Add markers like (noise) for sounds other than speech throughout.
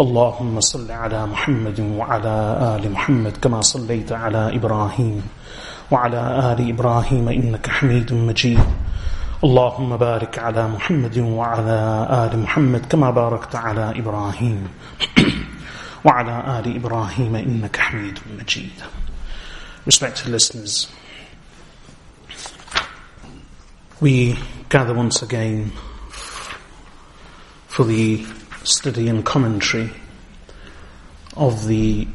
اللهم صل على محمد وعلى آل محمد كما صليت على إبراهيم وعلى آل إبراهيم إنك حميد مجيد. اللهم بارك على محمد وعلى آل محمد كما باركت على إبراهيم. (clears throat) وعلى آل إبراهيم إنك حميد مجيد. Respected listeners, we gather once again for the study and commentary of the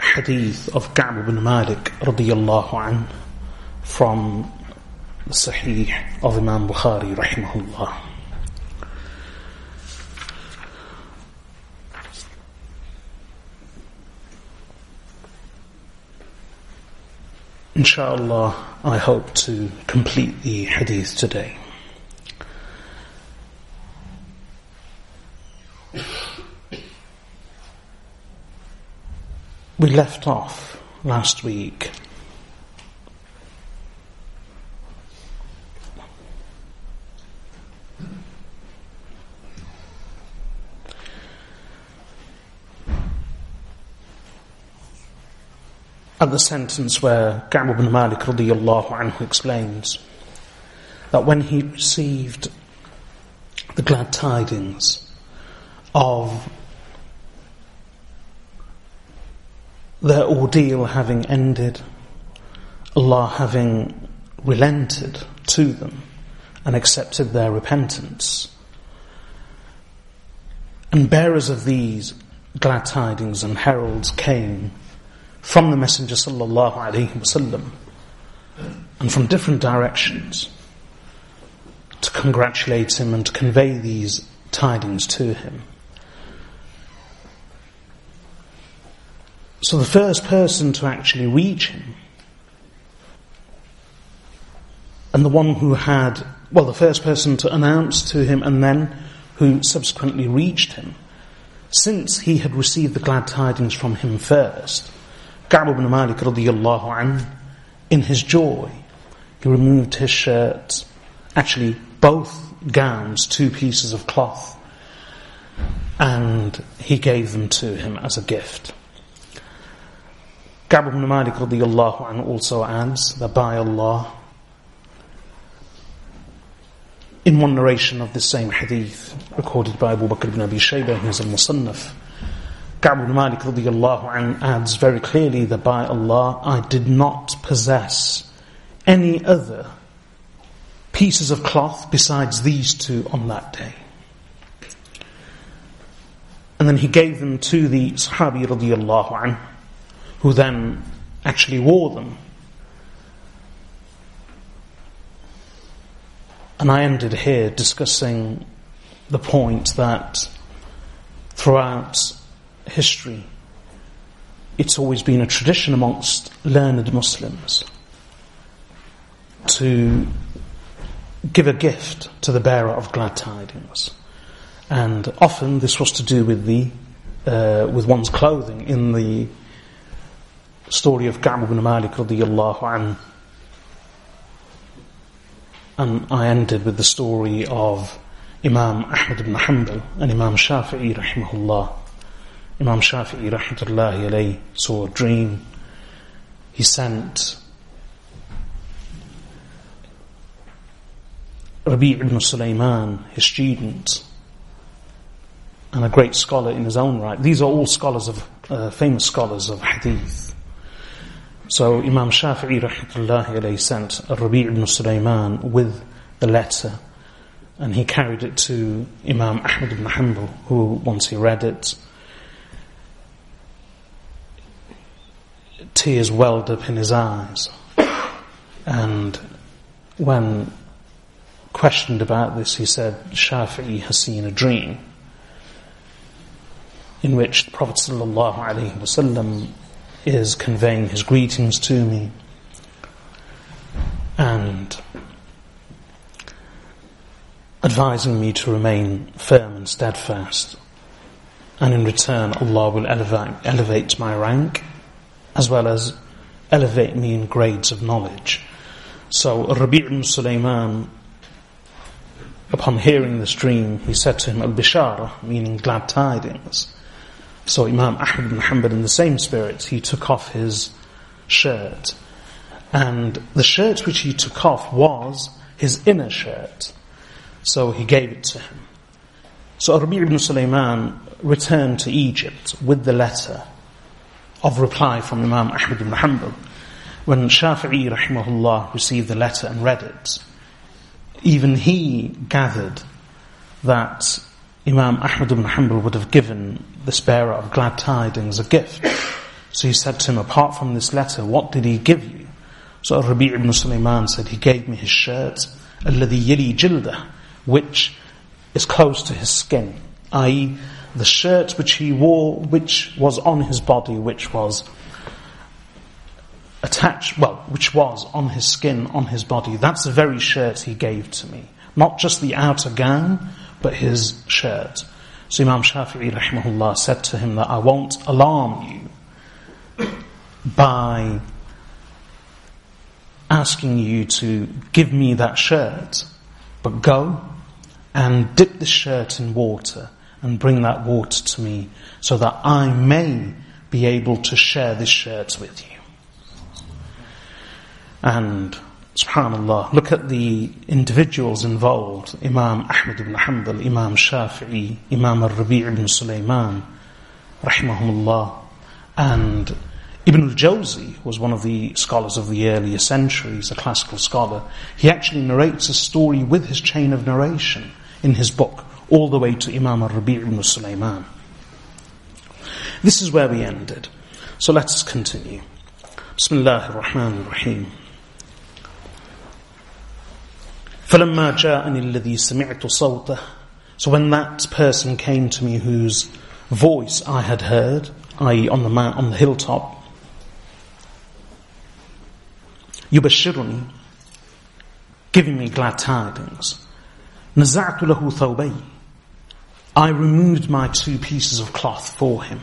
hadith of Ka'b ibn Malik radiyallahu an from the Sahih of Imam Bukhari rahimahullah. Inshallah, I hope to complete the hadith today. We left off last week. At the sentence where Ka'b ibn Malik radiyallahu anhu explains that when he received the glad tidings of their ordeal having ended, Allah having relented to them and accepted their repentance. And bearers of these glad tidings and heralds came from the Messenger sallallahu alaihi wasallam and from different directions to congratulate him and to convey these tidings to him. So the first person to actually reach him, and the one who had, well, the first person to announce to him and then who subsequently reached him, since he had received the glad tidings from him first, Ka'b ibn Malik radiallahu an, in his joy, he removed his shirt, actually both gowns, two pieces of cloth, and he gave them to him as a gift. Ka'b ibn Malik radiallahu anhu also adds that by Allah, in one narration of the same hadith recorded by Abu Bakr ibn Abi Shaybah in his al-Musannaf, Ka'b ibn Malik radiallahu anhu adds very clearly that by Allah, I did not possess any other pieces of cloth besides these two on that day. And then he gave them to the Sahabi radiallahu anhu who then actually wore them. And I ended here discussing the point that throughout history, it's always been a tradition amongst learned Muslims to give a gift to the bearer of glad tidings. And often this was to do with the, uh, with one's clothing in the story of Ka'b ibn Malik radiyallahu an. And I ended with the story of Imam Ahmad ibn Hanbal and Imam Shafi'i rahimahullah. Imam Shafi'i rahmatullahi alayhi saw a dream. He sent Rabi' ibn Sulaiman, his student, and a great scholar in his own right. These are all scholars of, uh, famous scholars of hadith So Imam Shafi'i rahmatullahi alayhi sent Rabi' ibn Sulaiman with the letter and he carried it to Imam Ahmad ibn Hanbal who once he read it tears welled up in his eyes. And when questioned about this he said Shafi'i has seen a dream in which the Prophet ﷺ is conveying his greetings to me and advising me to remain firm and steadfast. And in return, Allah will elevate, elevate my rank as well as elevate me in grades of knowledge. So Rabi' ibn Sulaiman, upon hearing this dream, he said to him, Al-Bishara, meaning glad tidings. So Imam Ahmad ibn Hanbal in the same spirit, he took off his shirt. And the shirt which he took off was his inner shirt. So he gave it to him. So Rabi' ibn Sulaiman returned to Egypt with the letter of reply from Imam Ahmad ibn Hanbal. When Shafi'i rahimahullah received the letter and read it, even he gathered that Imam Ahmad ibn Hanbal would have given this bearer of glad tidings a gift. So he said to him, apart from this letter, what did he give you? So Rabi' ibn Sulaiman said, he gave me his shirt, الذي يلي جلده, which is close to his skin, i.e., the shirt which he wore, which was on his body, which was attached, well, which was on his skin, on his body. That's the very shirt he gave to me. Not just the outer gown, but his shirt. So Imam Shafi'i rahimahullah said to him that I won't alarm you by asking you to give me that shirt, but go and dip the shirt in water and bring that water to me so that I may be able to share this shirt with you. And Subhanallah, look at the individuals involved. Imam Ahmad ibn Hanbal, Imam Shafi'i, Imam al-Rabi' ibn Sulaiman, rahimahumullah. And Ibn al-Jawzi was one of the scholars of the earlier centuries, a classical scholar. He actually narrates a story with his chain of narration in his book, all the way to Imam al-Rabi' ibn Sulaiman. This is where we ended. So let's continue. Bismillah ar-Rahman ar-Rahim. فَلَمَّا جَاءَنِ الَّذِي سَمِعْتُ صَوْتَهُ So when that person came to me whose voice I had heard, i.e. on the mount, on the hilltop, يُبَشِّرُنِي Giving me glad tidings. نَزَعْتُ لَهُ ثَوْبَيْ I removed my two pieces of cloth for him.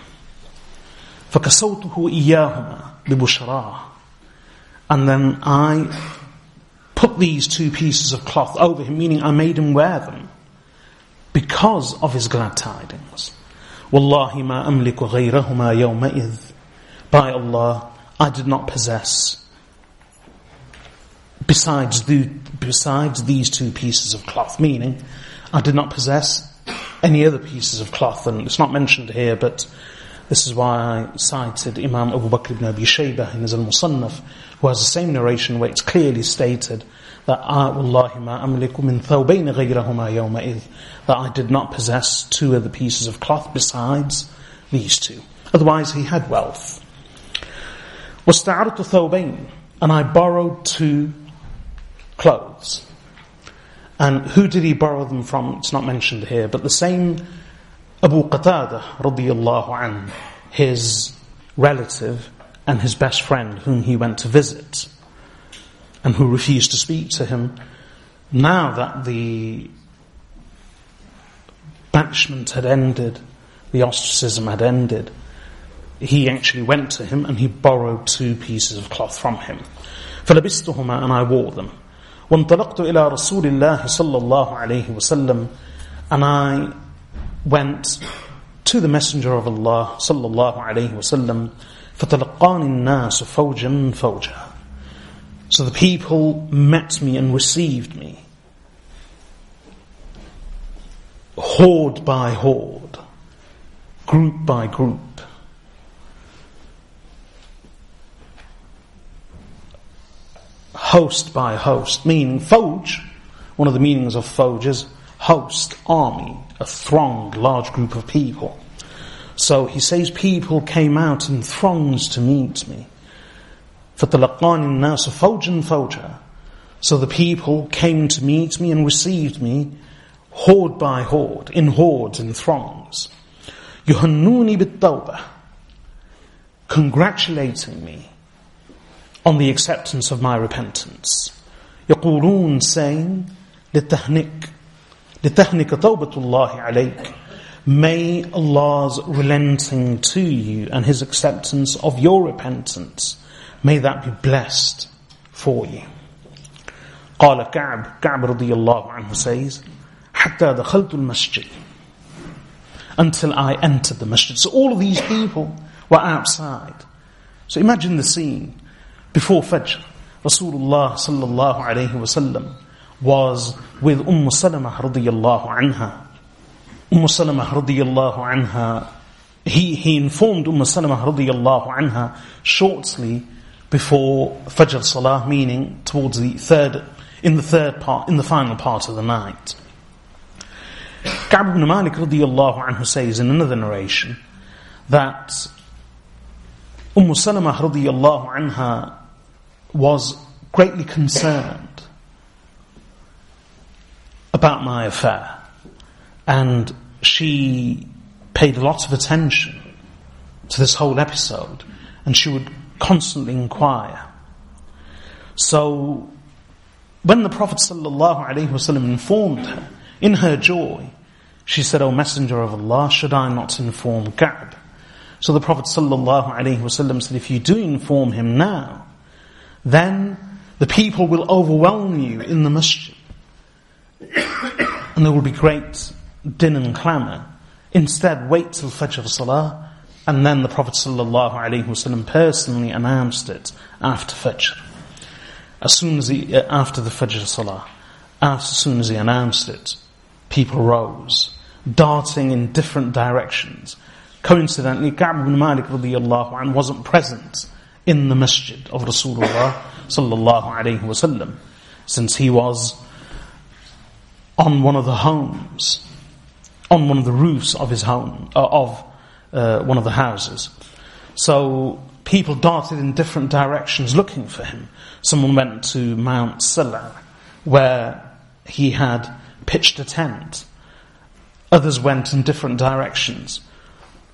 فَكَسَوْتُهُ إِيَّاهُمَا بِبُشْرَاهُ And then I put these two pieces of cloth over him, meaning I made him wear them because of his glad tidings. Wallahi ma amliku ghayrahuma yawma'idh. By Allah, I did not possess besides the, besides these two pieces of cloth, meaning I did not possess any other pieces of cloth, and it's not mentioned here, but this is why I cited Imam Abu Bakr ibn Abi Shaybah in his Al-Musannaf, who has the same narration where it's clearly stated that I, wallahi ma amliku min thawbayn ghayrahuma yawma'idh, that I did not possess two other pieces of cloth besides these two. Otherwise he had wealth. وَاسْتَعَرْتُ ثَوْبَيْنِ And I borrowed two clothes. And who did he borrow them from? It's not mentioned here, but the same Abu Qatada radiyallahu an, his relative and his best friend whom he went to visit and who refused to speak to him, now that the banishment had ended, the ostracism had ended, he actually went to him and he borrowed two pieces of cloth from him. فلبستهما and I wore them. وانطلقت إلى رسول الله صلى الله عليه وسلم and I went to the Messenger of Allah صلى الله عليه وسلم فتلقاني الناس فوجا فوجا So the people met me and received me. Horde by horde. Group by group. host by host, meaning Fauj, one of the meanings of Fauj is host, army, a throng, large group of people. So he says people came out in throngs to meet me. فَتَلَقَّانِ النَّاسُ فَوْجًا فَوْجًا So the people came to meet me and received me horde by horde, in hordes, in throngs. يُهَنُّونِ بِالتَّوْبَةِ Congratulating me on the acceptance of my repentance. يقولون saying للتهنك لتهنك توبة الله عليك May Allah's relenting to you and His acceptance of your repentance, may that be blessed for you. قال كعب كعب رضي الله عنه says حتى دخلت المسجد until I entered the masjid. So all of these people were outside. So imagine the scene before Fajr. Rasulullah sallallahu alayhi wasallam was with Umm Salamah radiyallahu anha. Umm Salamah radiyallahu anha, he, he informed Umm Salamah radiyallahu anha shortly before Fajr Salah, meaning towards the third, in the third part, in the final part of the night. Ka'b ibn Malik radiyallahu anhu says in another narration that Umm Salamah radiyallahu anha was greatly concerned about my affair. And she paid a lot of attention to this whole episode and she would constantly inquire. So, when the Prophet ﷺ informed her, in her joy, she said, O Messenger of Allah, should I not inform Ka'b? So the Prophet ﷺ said, if you do inform him now, then the people will overwhelm you in the masjid and there will be great din and clamour. Instead, wait till Fajr Salah, and then the Prophet ﷺ personally announced it after Fajr. As soon as he, uh, after the Fajr Salah, as soon as he announced it, people rose, darting in different directions. Coincidentally, Ka'b ibn Malik radiallahu anh wasn't present in the masjid of Rasulullah sallallahu wasallam, since he was on one of the homes, on one of the roofs of his home, uh, of uh, one of the houses. So people darted in different directions looking for him. Someone went to Mount Silla, where he had pitched a tent. Others went in different directions.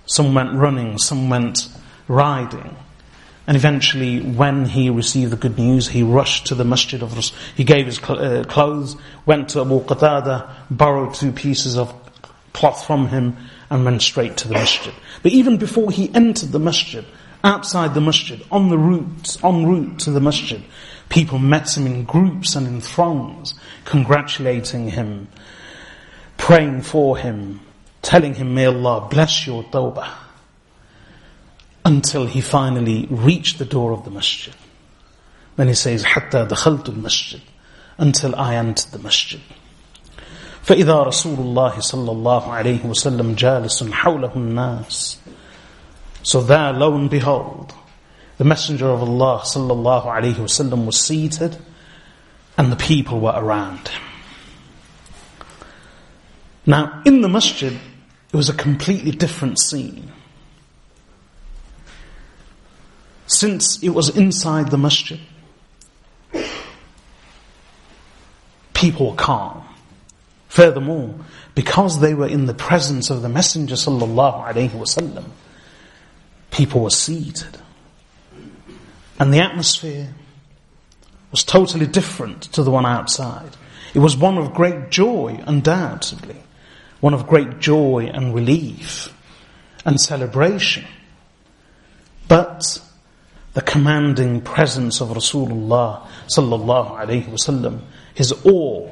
Some went running, some went riding. And eventually, when he received the good news, he rushed to the masjid of Rasul. He gave his cl- uh, clothes, went to Abu Qatada, borrowed two pieces of cloth from him, and went straight to the masjid. But even before he entered the masjid, outside the masjid, on the route, en route to the masjid, people met him in groups and in throngs, congratulating him, praying for him, telling him, may Allah bless your tawbah until he finally reached the door of the masjid. Then he says, حتى دخلت المسجد until I entered the masjid. فإذا رسول الله صلى الله عليه وسلم جالس حوله الناس So there, lo and behold, the Messenger of Allah صلى الله عليه وسلم was seated and the people were around him. Now, in the masjid, it was a completely different scene. Since it was inside the masjid, people were calm. Furthermore, because they were in the presence of the Messenger sallallahu alaihi wasallam, people were seated. And the atmosphere was totally different to the one outside. It was one of great joy, undoubtedly. One of great joy and relief and celebration. But the commanding presence of Rasulullah sallallahu alaihi wasallam, his awe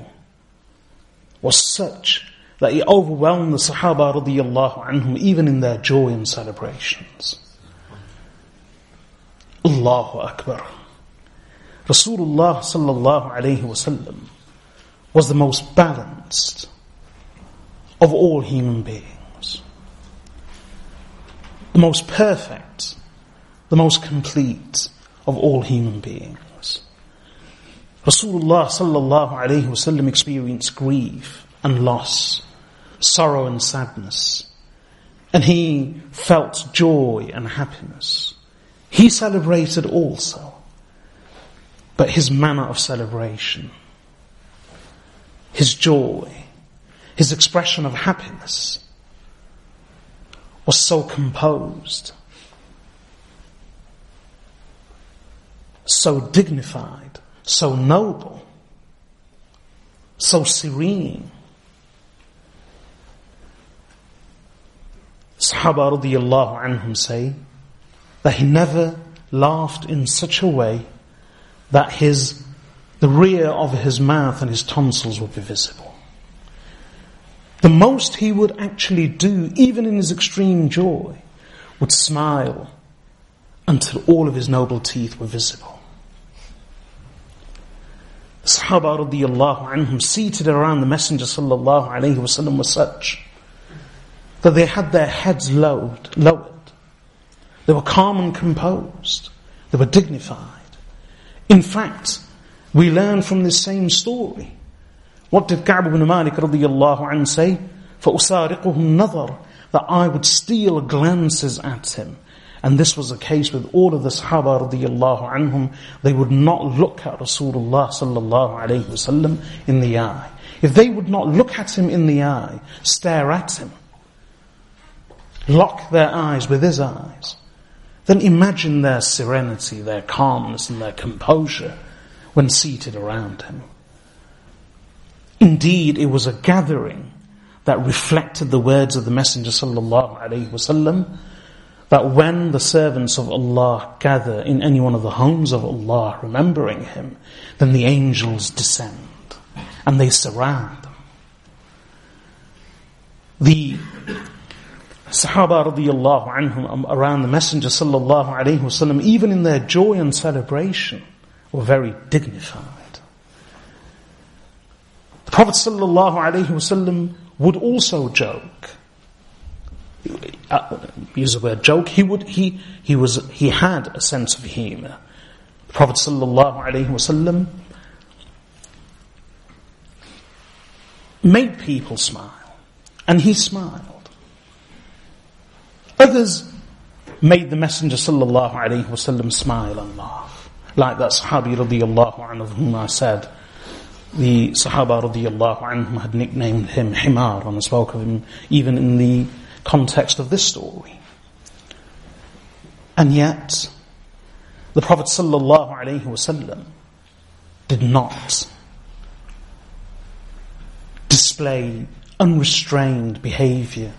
was such that he overwhelmed the Sahaba radiyallahu anhum even in their joy and celebrations. Allahu Akbar. Rasulullah sallallahu alaihi wasallam was the most balanced of all human beings. The most perfect the most complete of all human beings. Rasulullah sallallahu alayhi wasallam experienced grief and loss, sorrow and sadness, and he felt joy and happiness. He celebrated also, but his manner of celebration, his joy, his expression of happiness was so composed, so dignified, so noble, so serene. Sahaba radiallahu anhum say that he never laughed in such a way that his, the rear of his mouth and his tonsils would be visible. The most he would actually do, even in his extreme joy, would smile until all of his noble teeth were visible. Sahaba radiallahu anhum seated around the Messenger sallallahu alayhi wasallam were such that they had their heads lowered, lowered. They were calm and composed. They were dignified. In fact, we learn from this same story. What did Ka'b ibn Malik radiallahu anhu say? فَأُسَارِقُهُ النَّظَرِ That I would steal glances at him. and this was the case with all of the Sahaba radiallahu anhum. They would not look at Rasulullah sallallahu alayhi wasallam in the eye. If they would not look at him in the eye, stare at him, lock their eyes with his eyes, then imagine their serenity, their calmness and their composure when seated around him. Indeed, it was a gathering that reflected the words of the Messenger sallallahu alaihi wasallam that when the servants of Allah gather in any one of the homes of Allah remembering Him, then the angels descend and they surround them. The Sahaba radiallahu anhum around the Messenger sallallahu alayhi wasallam, even in their joy and celebration, were very dignified. The Prophet sallallahu alayhi wasallam would also joke uh, use the word joke, he would, he, he was, he had a sense of humor. The Prophet sallallahu alaihi wasallam made people smile, and he smiled. Others made the Messenger sallallahu alaihi wasallam smile and laugh, like that Sahabi radiallahu anhu whom I said. The Sahaba radiallahu anhum had nicknamed him Himar and spoke of him even in the context of this story. And yet, the Prophet ﷺ did not display unrestrained behavior.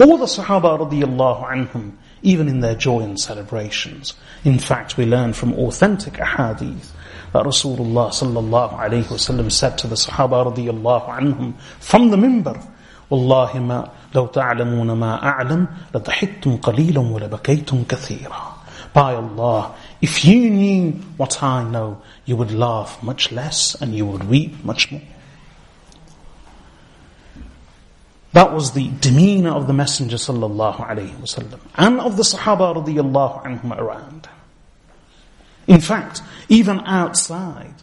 All the Sahaba radiallahu anhum, even in their joy and celebrations. In fact, we learn from authentic ahadith that Rasulullah sallallahu alayhi wasallam said to the Sahaba radiallahu anhum from the mimbar, والله ما لو تعلمون ما أعلم لضحكتم قليلا ولبكيتم كثيرا By Allah, if you knew what I know, you would laugh much less and you would weep much more. That was the demeanor of the Messenger sallallahu alayhi wasallam and of the Sahaba radiyallahu anhum around. In fact, even outside,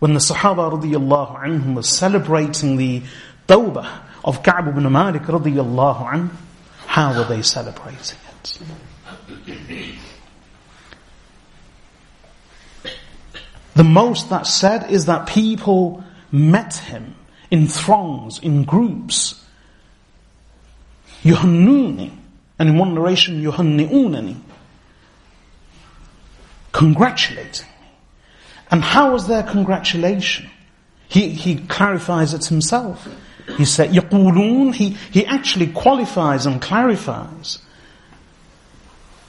when the Sahaba radiyallahu anhum was celebrating the tawbah of Ka'b ibn Malik radiyallahu anhu, how were they celebrating it? The most that said is that people met him in throngs, in groups. Yuhannuni, and in one narration, yuhanni'unani. Congratulating me. And how was their congratulation? He, he clarifies it himself. He said, يقولون, he, he actually qualifies and clarifies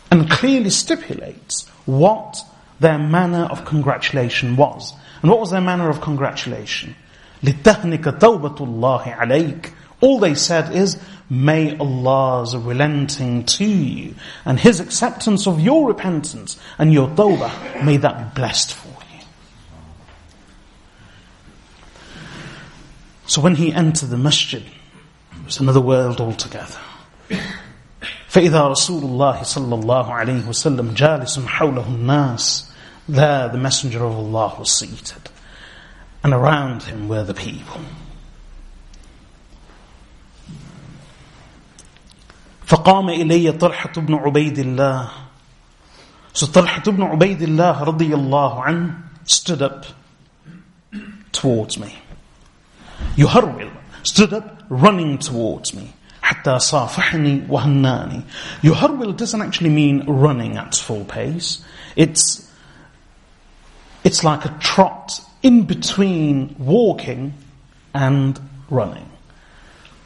and clearly stipulates what their manner of congratulation was. And what was their manner of congratulation? لِتَهْنِكَ تَوْبَةُ اللَّهِ عَلَيْكَ All they said is, may Allah's relenting to you and His acceptance of your repentance and your tawbah, may that be blessed for So when he entered the masjid, it was another world altogether. فإذا رسول الله صلى الله عليه وسلم جالس حوله الناس There the messenger of Allah was seated. and around him were the people. فقام إلي طلحة بن عبيد الله So طلحة بن عبيد الله رضي الله عنه stood up towards me. يهرول stood up running towards me. حتى صافحني وهناني. يهرول doesn't actually mean running at full pace. It's, it's like a trot in between walking and running.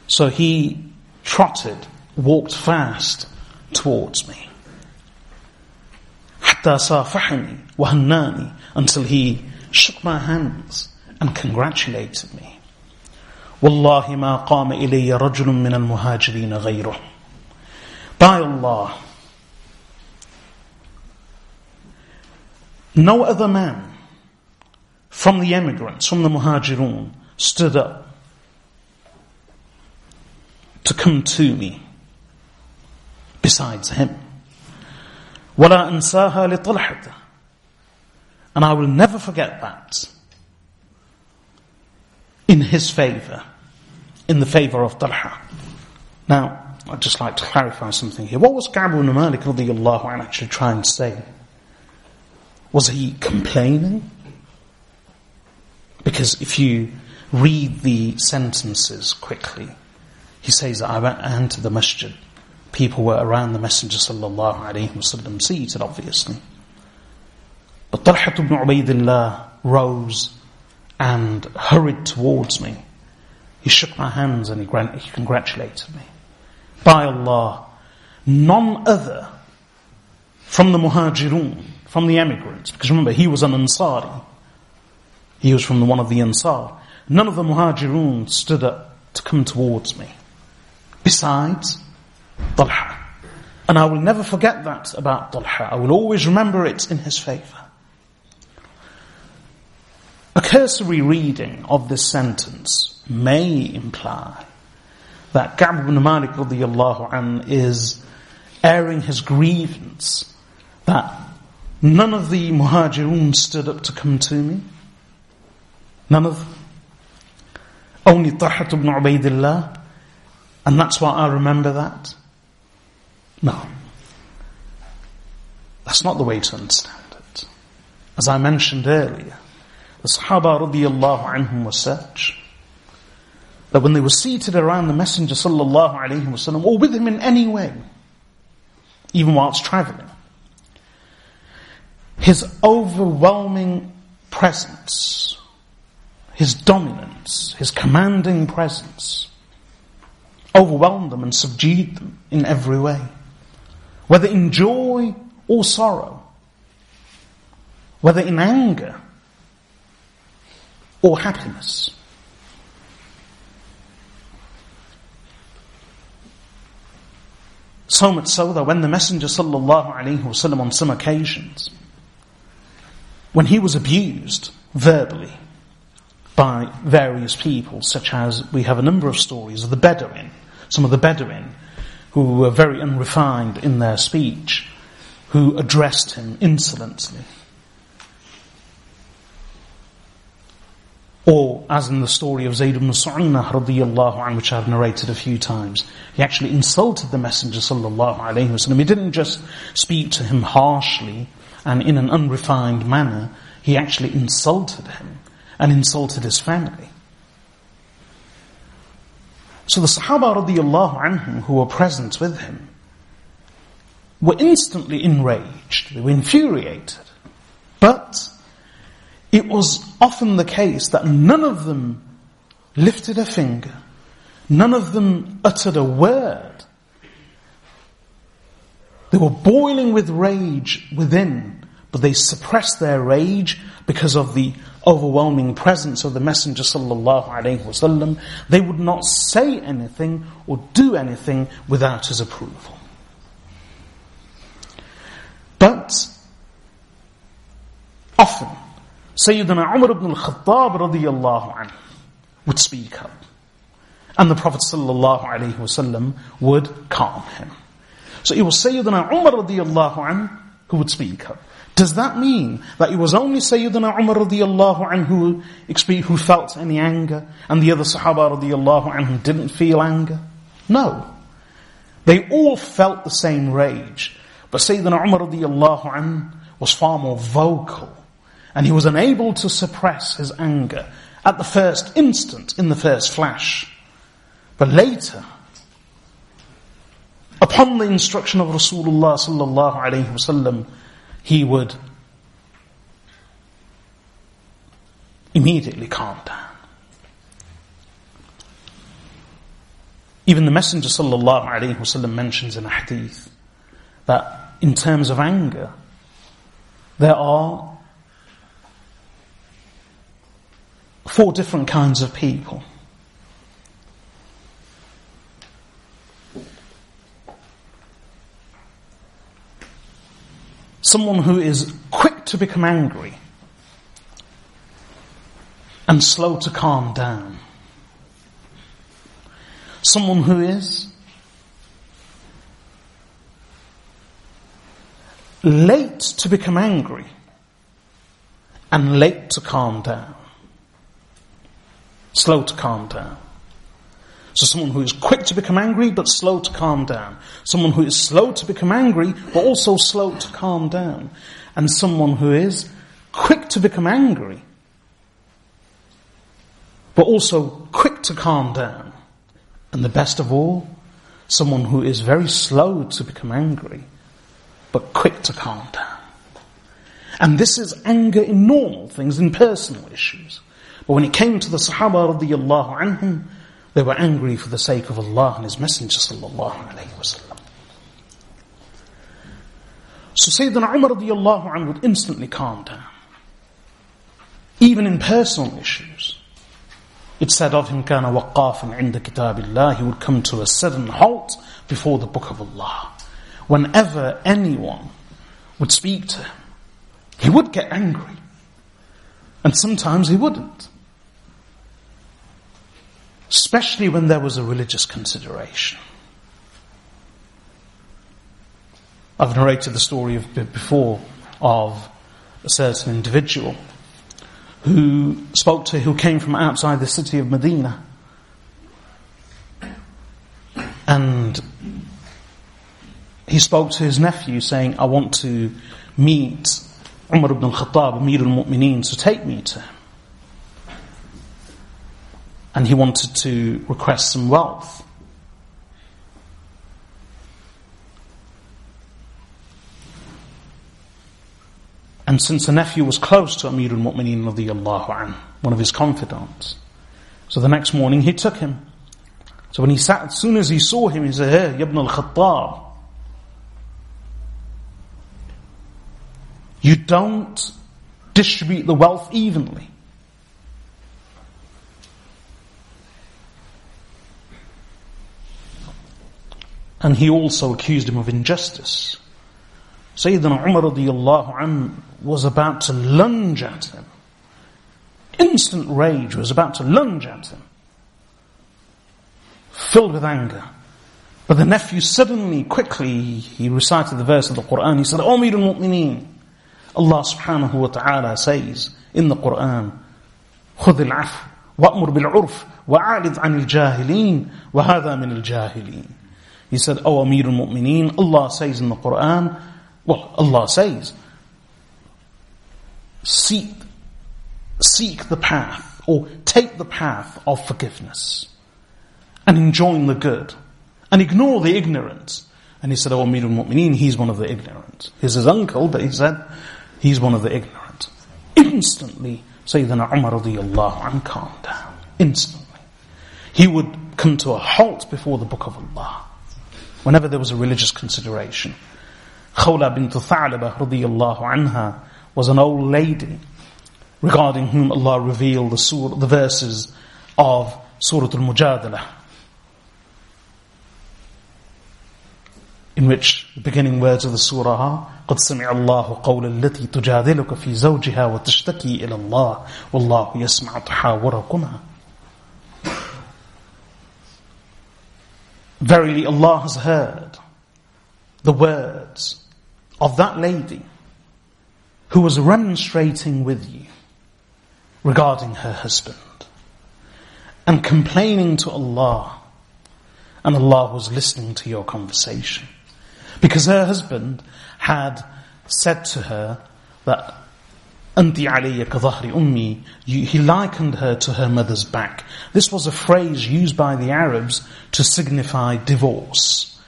So he trotted, walked fast towards me. حتى صافحني وهناني until he shook my hands and congratulated me. والله ما قام إلي رجل من المهاجرين غيره. By Allah, no other man from the emigrants, from the muhajirun, stood up to come to me besides him. ولا أنساها لطلحة and I will never forget that in his favor, in the favor of Talha. Now, I'd just like to clarify something here. What was Ka'b ibn Malik anhu actually trying to say? Was he complaining? Because if you read the sentences quickly, he says that I went into the masjid. People were around the Messenger sallallahu alayhi wasallam seated, obviously. But Talha ibn Ubaidillah rose and hurried towards me. He shook my hands and he, he congratulated me. By Allah, none other from the muhajirun, from the emigrants, because remember he was an Ansari. He was from the, one of the Ansar. None of the muhajirun stood up to come towards me. Besides, Talha. And I will never forget that about Talha. I will always remember it in his favor. A cursory reading of this sentence may imply that Ka'b ibn Malik an is airing his grievance that none of the muhajirun stood up to come to me. None of. Only Talhat ibn Ubaidillah. And that's why I remember that. No. That's not the way to understand it. As I mentioned earlier, the Sahaba radiallahu anhum were such that when they were seated around the Messenger sallallahu alayhi wasallam or with him in any way, even whilst traveling, his overwhelming presence, his dominance, his commanding presence, overwhelmed them and subdued them in every way. Whether in joy or sorrow, whether in anger or happiness. So much so that when the Messenger wasallam on some occasions, when he was abused verbally by various people, such as we have a number of stories of the Bedouin, some of the Bedouin who were very unrefined in their speech, who addressed him insolently Or, as in the story of Zayd ibn Su'unah radiyallahu anhu, which I've narrated a few times, he actually insulted the Messenger sallallahu alayhi wasallam. He didn't just speak to him harshly and in an unrefined manner, he actually insulted him and insulted his family. So the Sahaba radiyallahu anhum who were present with him were instantly enraged, they were infuriated. But it was often the case that none of them lifted a finger, none of them uttered a word. They were boiling with rage within, but they suppressed their rage because of the overwhelming presence of the Messenger sallallahu alaihi wasallam. They would not say anything or do anything without his approval. But often Sayyidina Umar ibn al-Khattab radiyallahu would speak up. And the Prophet sallallahu alayhi wasallam would calm him. So it was Sayyidina Umar radiyallahu anhu who would speak up. Does that mean that it was only Sayyidina Umar radiallahu anhu who felt any anger and the other Sahaba radiallahu anhu didn't feel anger? No. They all felt the same rage. But Sayyidina Umar radiallahu anhu was far more vocal and he was unable to suppress his anger at the first instant, in the first flash. But later, upon the instruction of Rasulullah sallallahu alayhi wasallam, he would immediately calm down. Even the Messenger sallallahu alaihi wasallam mentions in a hadith that in terms of anger, there are four different kinds of people. Someone who is quick to become angry and slow to calm down. Someone who is late to become angry and late to calm down. Slow to calm down. So someone who is quick to become angry but slow to calm down. Someone who is slow to become angry but also slow to calm down. And someone who is quick to become angry but also quick to calm down. And the best of all, someone who is very slow to become angry but quick to calm down. And this is anger in normal things, in personal issues. But when it came to the Sahaba radiallahu anhum, they were angry for the sake of Allah and His Messenger sallallahu alayhi wasallam. So Sayyidina Umar radiallahu anhu would instantly calm down. Even in personal issues. It said of him, كان وقافا عند كتاب الله. He would come to a sudden halt before the book of Allah. Whenever anyone would speak to him, he would get angry. And sometimes he wouldn't especially when there was a religious consideration. I've narrated the story of, before of a certain individual who spoke to, who came from outside the city of Medina. And he spoke to his nephew saying, I want to meet Umar ibn al-Khattab, Amir al-Mu'mineen, so take me to him and he wanted to request some wealth. And since the nephew was close to Amir al-Mu'mineen radiyallahu an, one of his confidants, so the next morning he took him. So when he sat, as soon as he saw him, he said, Hey, Ibn al-Khattab, you don't distribute the wealth evenly. And he also accused him of injustice. Sayyidina Umar radiallahu an was about to lunge at him. Instant rage was about to lunge at him. Filled with anger. But the nephew suddenly, quickly, he recited the verse of the Quran. He said, Amir al-Mu'mineen. Allah subhanahu wa ta'ala says in the Quran, خذ العفو وأمر بالعرف وأعرض عن الجاهلين وهذا من الجاهلين he said, Oh Amir al-Mu'mineen, Allah says in the Quran, well, Allah says, seek, seek the path, or take the path of forgiveness, and enjoin the good, and ignore the ignorant. And he said, Oh Amir al-Mu'mineen, he's one of the ignorant. He's his uncle, but he said, he's one of the ignorant. Instantly, Sayyidina Umar radiallahu anh calmed down. Instantly. He would come to a halt before the book of Allah whenever there was a religious consideration. Khawla bint Tha'laba radiyallahu anha was an old lady regarding whom Allah revealed the, surah, the verses of Surah Al-Mujadalah in which the beginning words of the surah are قد سمع الله قول التي تجادلك في زوجها وتشتكي إلى الله والله يسمع تحاوركما Verily Allah has heard the words of that lady who was remonstrating with you regarding her husband and complaining to Allah and Allah was listening to your conversation. Because her husband had said to her that Anti alayya kadhahri ummi. He likened her to her mother's back. This was a phrase used by the Arabs to signify divorce.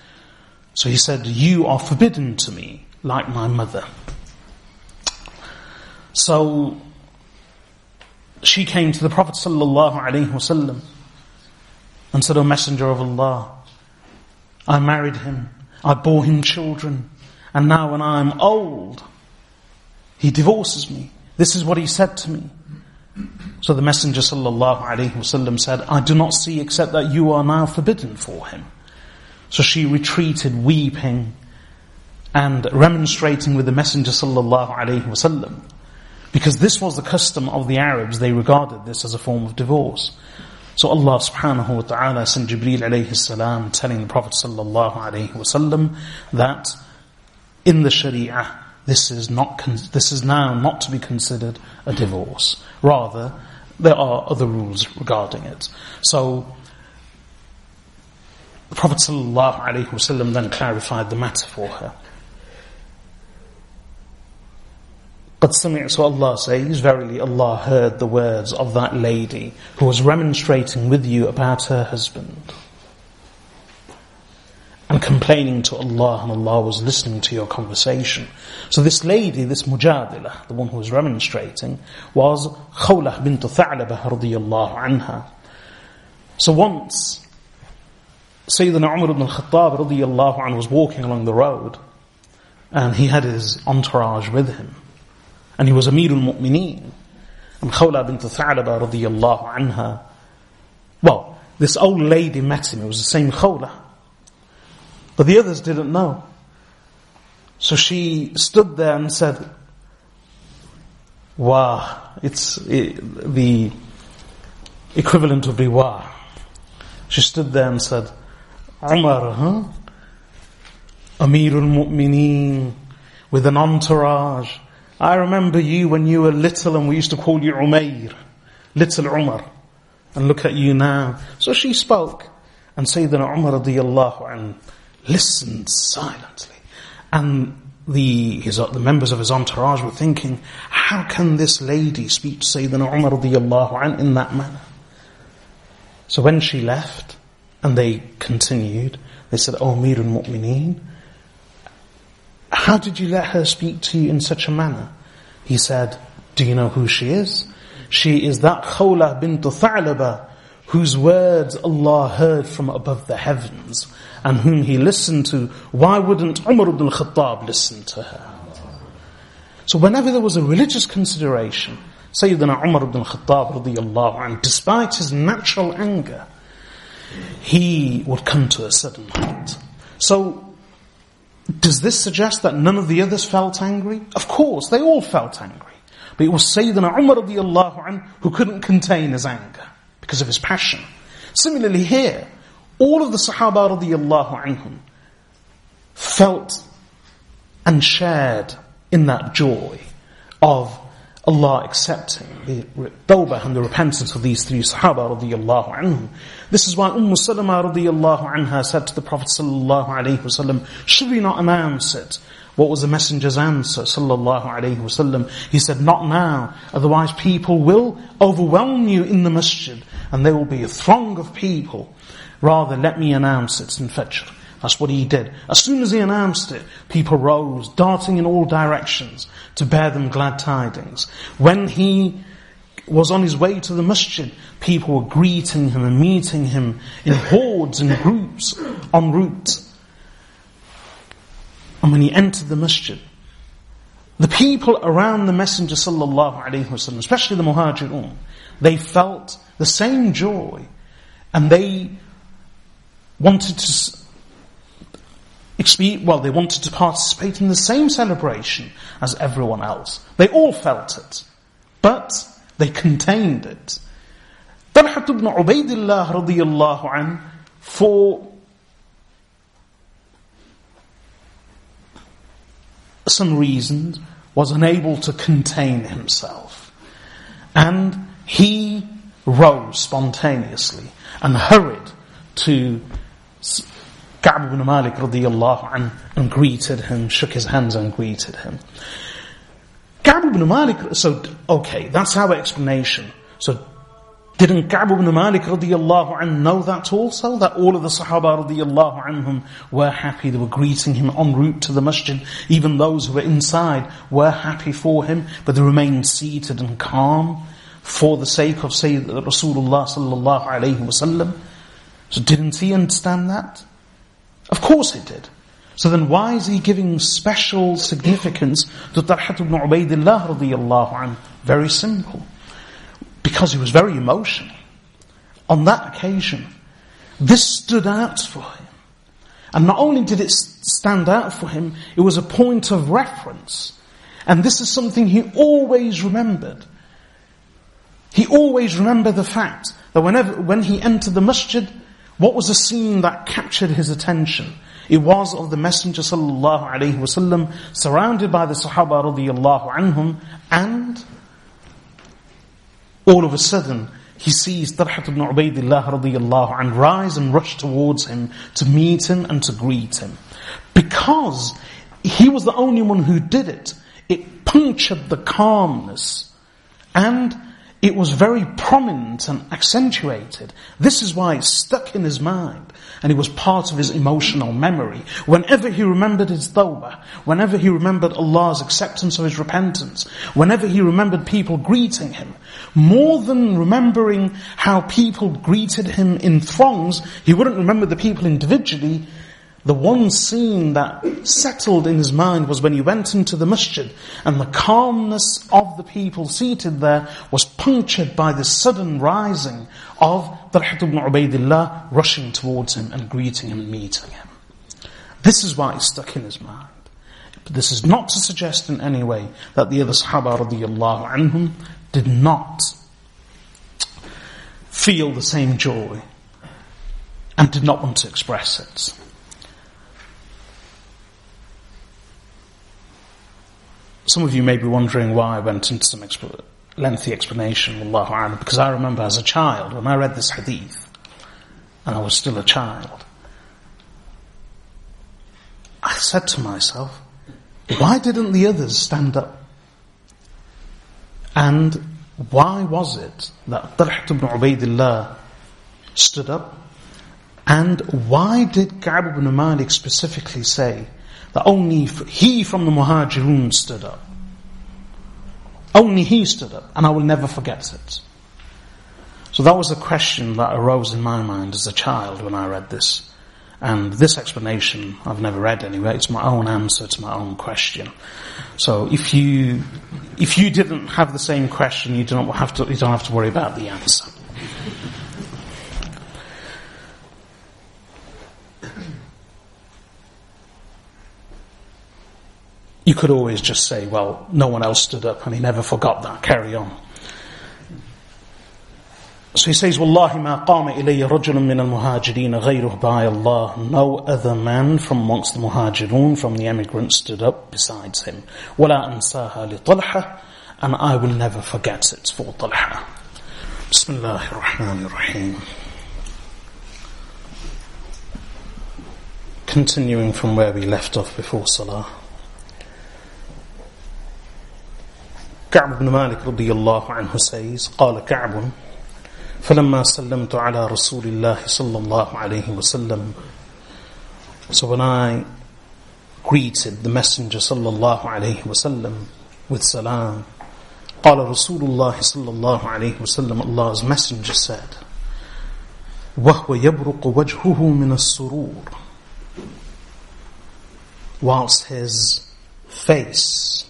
So he said, you are forbidden to me like my mother. So she came to the Prophet and said, O Messenger of Allah, I married him, I bore him children, and now when I am old, he divorces me. This is what he said to me. So the Messenger wasallam said, I do not see except that you are now forbidden for him. So she retreated weeping and remonstrating with the Messenger wasallam. Because this was the custom of the Arabs, they regarded this as a form of divorce. So Allah subhanahu wa ta'ala sent Jibreel alayhi salam telling the Prophet sallallahu alayhi wasallam that in the Sharia this is not. this is now not to be considered a divorce. Rather, there are other rules regarding it. So, the Prophet ﷺ then clarified the matter for her. But so Allah says, Verily Allah heard the words of that lady who was remonstrating with you about her husband and complaining to Allah and Allah was listening to your conversation. So this lady, this mujadila, the one who was remonstrating, was Khawlah bint Tha'labah radiyallahu anha. So once, Sayyidina Umar ibn al-Khattab radiyallahu anhu was walking along the road and he had his entourage with him and he was Amir al-Mu'mineen and Khawlah bint Tha'labah radiyallahu anha well, this old lady met him, it was the same Khawlah but the others didn't know. So she stood there and said, Wow, it's it, the equivalent of the wow. She stood there and said, Umar, huh? Amirul Mu'mineen, with an entourage. I remember you when you were little and we used to call you Umair, little Umar. And look at you now. So she spoke. And Sayyidina Umar radiallahu anhu listened silently. And the, his, the members of his entourage were thinking, how can this lady speak to Sayyidina Umar an in that manner? So when she left, and they continued, they said, Oh Mir al-Mu'mineen, how did you let her speak to you in such a manner? He said, do you know who she is? She is that Khawla bint Tha'laba, whose words Allah heard from above the heavens and whom he listened to, why wouldn't Umar ibn al-Khattab listen to her? So whenever there was a religious consideration, Sayyidina Umar ibn al-Khattab radiyallahu anhu, despite his natural anger, he would come to a sudden halt. So, does this suggest that none of the others felt angry? Of course, they all felt angry. But it was Sayyidina Umar radiallahu anhu who couldn't contain his anger because of his passion. Similarly here, all of the Sahaba radiallahu anhum felt and shared in that joy of Allah accepting the tawbah and the repentance of these three Sahaba radiallahu anhum. This is why Umm Salama radiallahu anha said to the Prophet sallallahu wasallam, should we not announce it? What was the messenger's answer sallallahu wasallam? He said, not now, otherwise people will overwhelm you in the masjid and there will be a throng of people Rather, let me announce it's in Fajr. That's what he did. As soon as he announced it, people rose, darting in all directions to bear them glad tidings. When he was on his way to the masjid, people were greeting him and meeting him in hordes and groups en route. And when he entered the masjid, the people around the Messenger sallallahu alaihi wasallam, especially the muhajirun, they felt the same joy and they wanted to well, they wanted to participate in the same celebration as everyone else. They all felt it, but they contained it. Talhat ibn Ubaidillah radiyallahu an, for some reasons, was unable to contain himself. And he rose spontaneously and hurried to Ka'b ibn Malik radiallahu anh, and greeted him, shook his hands and greeted him. Ka'b ibn Malik, so, okay, that's our explanation. So, didn't Ka'b ibn Malik radiallahu anh know that also? That all of the Sahaba radiallahu anhum were happy, they were greeting him en route to the masjid. Even those who were inside were happy for him, but they remained seated and calm for the sake of Sayyid Rasulullah sallallahu alayhi wasallam. So didn't he understand that? Of course he did. So then why is he giving special significance to Talhat ibn Ubaidillah? Very simple. Because he was very emotional. On that occasion, this stood out for him. And not only did it stand out for him, it was a point of reference. And this is something he always remembered. He always remembered the fact that whenever, when he entered the masjid, what was the scene that captured his attention? It was of the Messenger sallallahu alaihi wasallam surrounded by the Sahaba radiyallahu anhum and all of a sudden he sees Talhat ibn Ubaidillah radiyallahu and rise and rush towards him to meet him and to greet him. Because he was the only one who did it, it punctured the calmness and it was very prominent and accentuated. This is why it stuck in his mind. And it was part of his emotional memory. Whenever he remembered his tawbah, whenever he remembered Allah's acceptance of his repentance, whenever he remembered people greeting him, more than remembering how people greeted him in throngs, he wouldn't remember the people individually, the one scene that settled in his mind was when he went into the masjid and the calmness of the people seated there was punctured by the sudden rising of Talhat ibn Ubaidillah rushing towards him and greeting him and meeting him. This is why it stuck in his mind. But this is not to suggest in any way that the other Sahaba radiallahu anhum did not feel the same joy and did not want to express it. Some of you may be wondering why I went into some exp- lengthy explanation, Allahu A'lam, because I remember as a child, when I read this hadith, and I was still a child, I said to myself, why didn't the others stand up? And why was it that Talhat ibn Ubaidillah stood up? And why did Ka'b ibn Malik specifically say that only he from the Muhajirun stood up. Only he stood up, and I will never forget it. So that was a question that arose in my mind as a child when I read this. And this explanation I've never read anyway. It's my own answer to my own question. So if you if you didn't have the same question, you don't have to you don't have to worry about the answer. you could always just say, well, no one else stood up and he never forgot that. Carry on. So he says, Wallahi ma qama ilayya rajulun min al-muhajirin ghayruh by Allah. No other man from amongst the muhajirun, from the emigrants, stood up besides him. Wala ansaha li talha. And I will never forget it for Talha. Bismillah Rahim. Continuing from where we left off before Salah. كعب بن مالك رضي الله عنه says قال كعب فلما سلمت على رسول الله صلى الله عليه وسلم So when I greeted the messenger صلى الله عليه وسلم with salam. قال رسول الله صلى الله عليه وسلم Allah's messenger said وهو يبرق وجهه من السرور whilst his face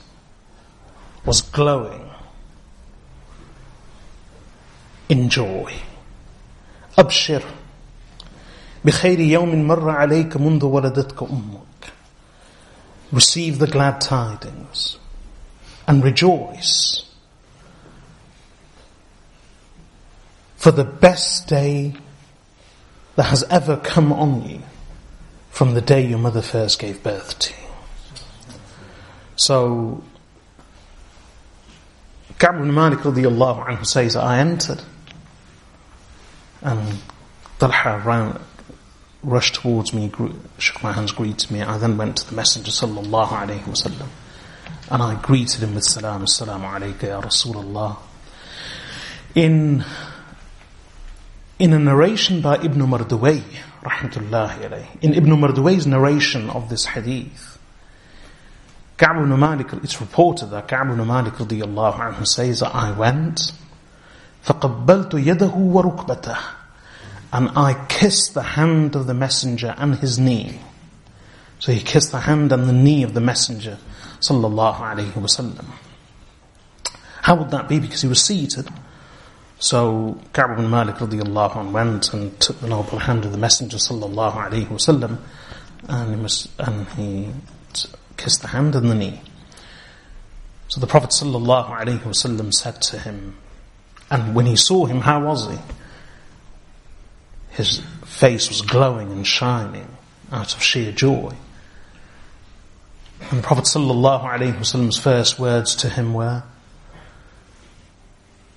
was glowing in joy. أبشر بخير يوم مر عليك منذ ولدتك أمك. Receive the glad tidings and rejoice for the best day that has ever come on you from the day your mother first gave birth to you. So Ka'b ibn Malik radiallahu anhu says, I entered and Talha ran, rushed towards me, shook my hands, greeted me. I then went to the Messenger sallallahu alayhi wasallam and I greeted him with salam, assalamu alayka ya Rasulullah. In, in a narration by Ibn Marduway, rahmatullahi alayhi, in Ibn Marduway's narration of this hadith, Ka'b ibn Malik, it's reported that Ka'b ibn Malik radiallahu anhu says that I went, فَقَبَّلْتُ يَدَهُ وَرُكْبَتَهُ And I kissed the hand of the messenger and his knee. So he kissed the hand and the knee of the messenger sallallahu alayhi wasallam. How would that be? Because he was seated. So Ka'b ibn Malik radiallahu anhu went and took the noble hand of the messenger sallallahu alayhi wasallam and he, was, and he kissed the hand and the knee. So the Prophet ﷺ said to him, and when he saw him, how was he? His face was glowing and shining out of sheer joy. And the Prophet ﷺ's first words to him were,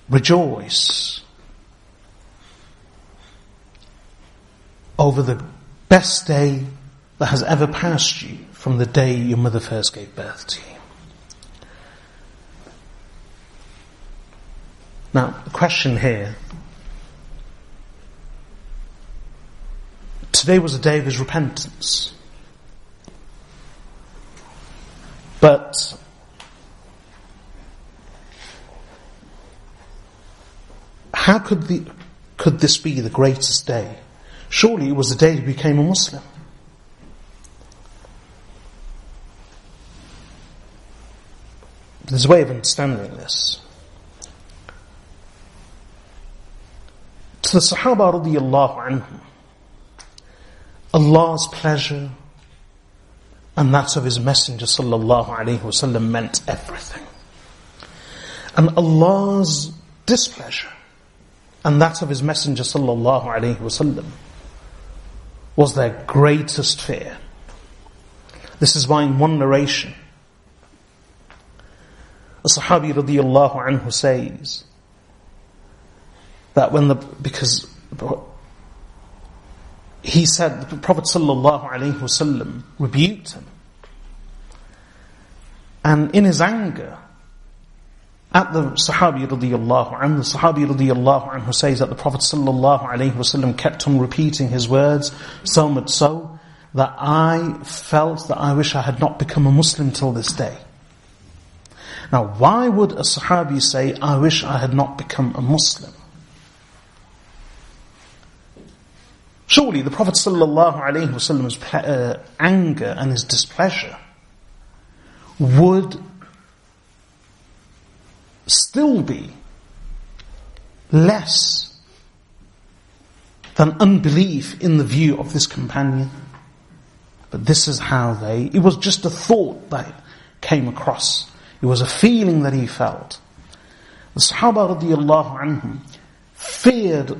Rejoice over the best day that has ever passed you from the day your mother first gave birth to you. Now, the question here today was a day of his repentance. But how could, the, could this be the greatest day? Surely it was the day he became a Muslim. There's a way of understanding this. To the Sahaba radiallahu anhum, Allah's pleasure and that of His Messenger sallallahu alayhi wasallam meant everything. And Allah's displeasure and that of His Messenger sallallahu alayhi wasallam was their greatest fear. This is why in one narration, a Sahabi radiallahu anhu says that when the, because he said, the Prophet sallallahu alaihi wasallam rebuked him. And in his anger, at the Sahabi radiallahu anhu, the Sahabi radiallahu anhu says that the Prophet sallallahu alaihi wasallam kept on repeating his words, so much so that I felt that I wish I had not become a Muslim till this day. Now, why would a Sahabi say, I wish I had not become a Muslim? Surely the Prophet ﷺ's uh, anger and his displeasure would still be less than unbelief in the view of this companion. But this is how they, it was just a thought that came across it was a feeling that he felt. The Sahaba radiallahu anhum feared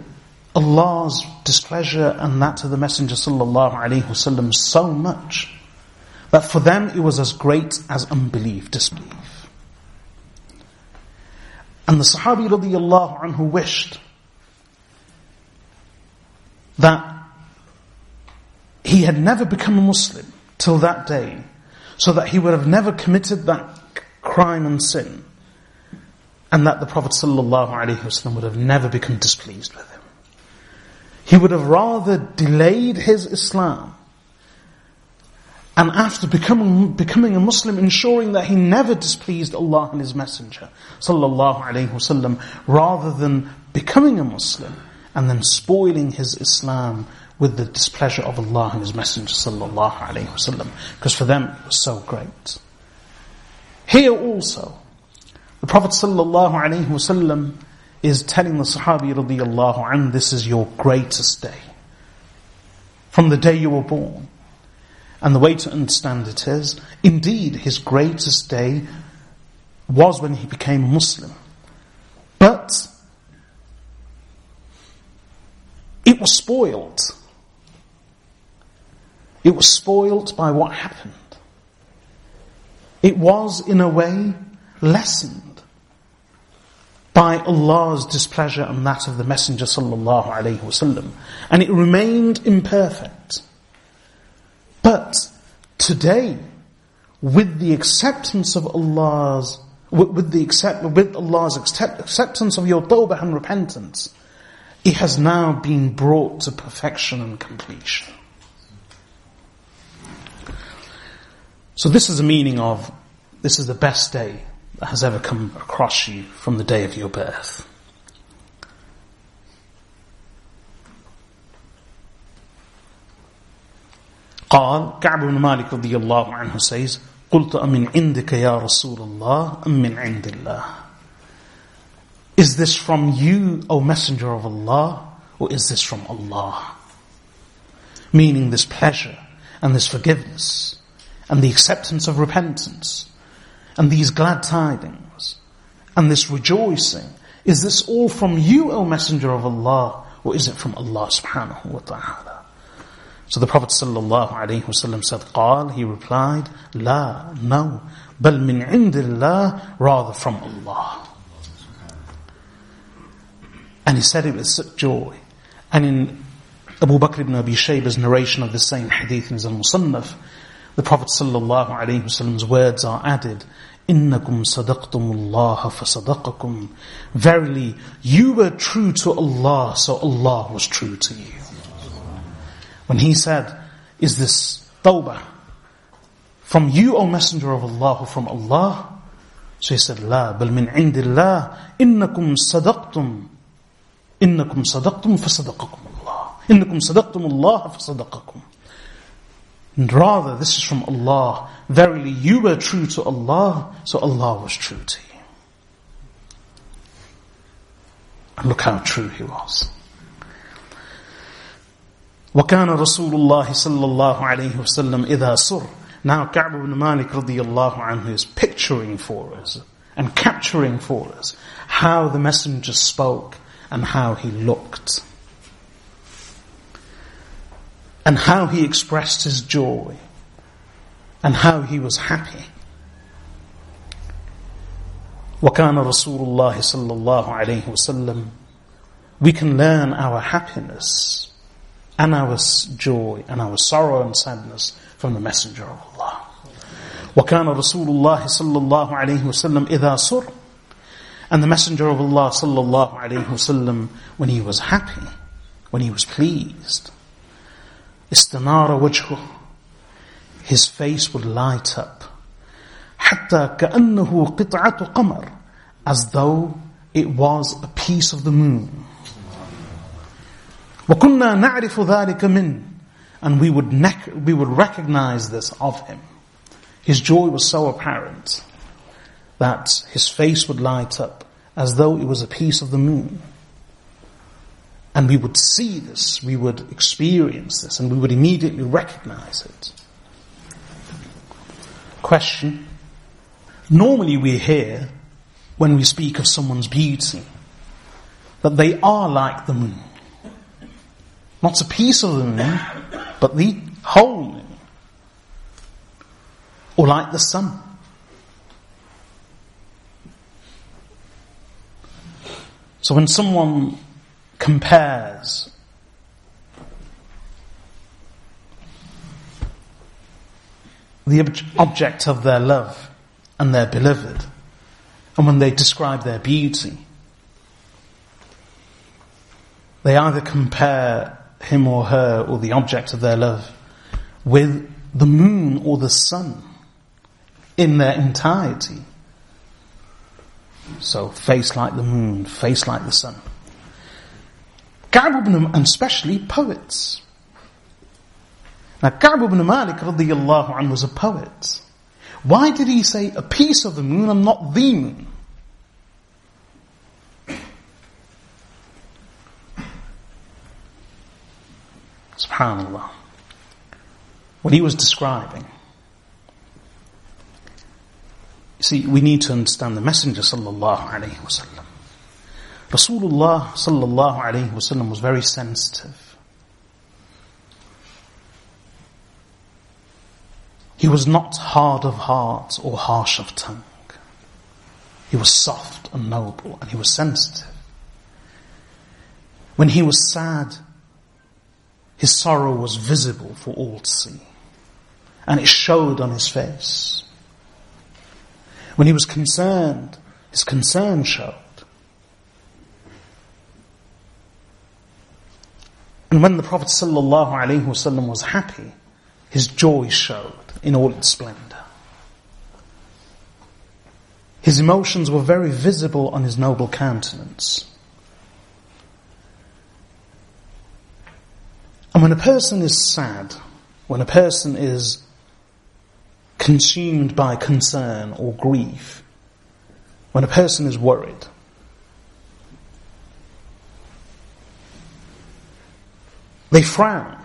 Allah's displeasure and that of the Messenger sallallahu alaihi wasallam so much that for them it was as great as unbelief, disbelief. And the Sahabi radiallahu anhu wished that he had never become a Muslim till that day, so that he would have never committed that crime and sin, and that the Prophet ﷺ would have never become displeased with him. He would have rather delayed his Islam and after becoming, becoming a Muslim, ensuring that he never displeased Allah and His Messenger, sallallahu alaihi wasallam, rather than becoming a Muslim and then spoiling his Islam with the displeasure of Allah and His Messenger, sallallahu alaihi wasallam, because for them it was so great. Here also, the Prophet ﷺ is telling the Sahabi radiallahu anhu, this is your greatest day. From the day you were born. And the way to understand it is, indeed, his greatest day was when he became Muslim. But it was spoiled. It was spoiled by what happened. It was, in a way, lessened by Allah's displeasure and that of the Messenger sallallahu alaihi wasallam, and it remained imperfect. But today, with the acceptance of Allah's, with, the accept, with Allah's accept, acceptance of your tawbah and repentance, it has now been brought to perfection and completion. So this is the meaning of, this is the best day that has ever come across you from the day of your birth. قال كعب بن مالك رضي الله عنه says قلت أمن عندك يا رسول الله أم من عند الله Is this from you, O Messenger of Allah, or is this from Allah? Meaning this pleasure and this forgiveness and the acceptance of repentance and these glad tidings and this rejoicing. Is this all from you, O Messenger of Allah, or is it from Allah subhanahu wa ta'ala? So the Prophet sallallahu alaihi wasallam said, "Qal," he replied, "La, no, bal min indillah, rather from Allah." And he said it with such joy. And in Abu Bakr ibn Abi Shaybah's narration of the same hadith in his Musannaf, the Prophet sallallahu alayhi wasallam's words are added, إنكم صدقتم الله فصدقكم Verily, you were true to Allah, so Allah was true to you. When he said, is this tawbah from you, O Messenger of Allah, or from Allah? So he said, لا بل من عند الله إنكم صدقتم إنكم صدقتم فصدقكم الله إنكم صدقتم الله فصدقكم and rather, this is from Allah. Verily, you were true to Allah, so Allah was true to you. And look how true he was. وكان رسول الله صلى الله عليه وسلم إذا سر Now Ka'b ibn Malik radiallahu anhu is picturing for us and capturing for us how the messenger spoke and how he looked and how he expressed his joy and how he was happy. وكان رسول الله صلى الله عليه وسلم we can learn our happiness and our joy and our sorrow and sadness from the messenger of Allah وكان رسول الله صلى الله عليه وسلم إذا سر and the messenger of Allah صلى الله عليه وسلم when he was happy when he was pleased استنار وجهه his face would light up حتى كأنه قطعة قمر as though it was a piece of the moon وكنا نعرف ذلك منه and we would, we would recognize this of him his joy was so apparent that his face would light up as though it was a piece of the moon and we would see this, we would experience this, and we would immediately recognize it. Question. Normally we hear, when we speak of someone's beauty, that they are like the moon. Not a piece of the moon, but the whole moon. Or like the sun. So when someone compares the ob- object of their love and their beloved, and when they describe their beauty, they either compare him or her or the object of their love with the moon or the sun in their entirety. So, face like the moon, face like the sun. Ka'b and especially poets. Now Ka'b ibn Malik radiallahu anhu was a poet. Why did he say a piece of the moon and not the moon? Subhanallah. What he was describing. See, we need to understand the Messenger sallallahu alayhi wasallam. Rasulullah sallallahu alayhi wasallam was very sensitive. He was not hard of heart or harsh of tongue. he was soft and noble and he was sensitive. When he was sad, his sorrow was visible for all to see. And it showed on his face. When he was concerned, his concern showed. And when the Prophet ﷺ was happy, his joy showed in all its splendor. His emotions were very visible on his noble countenance. And when a person is sad, when a person is consumed by concern or grief, when a person is worried, they frown.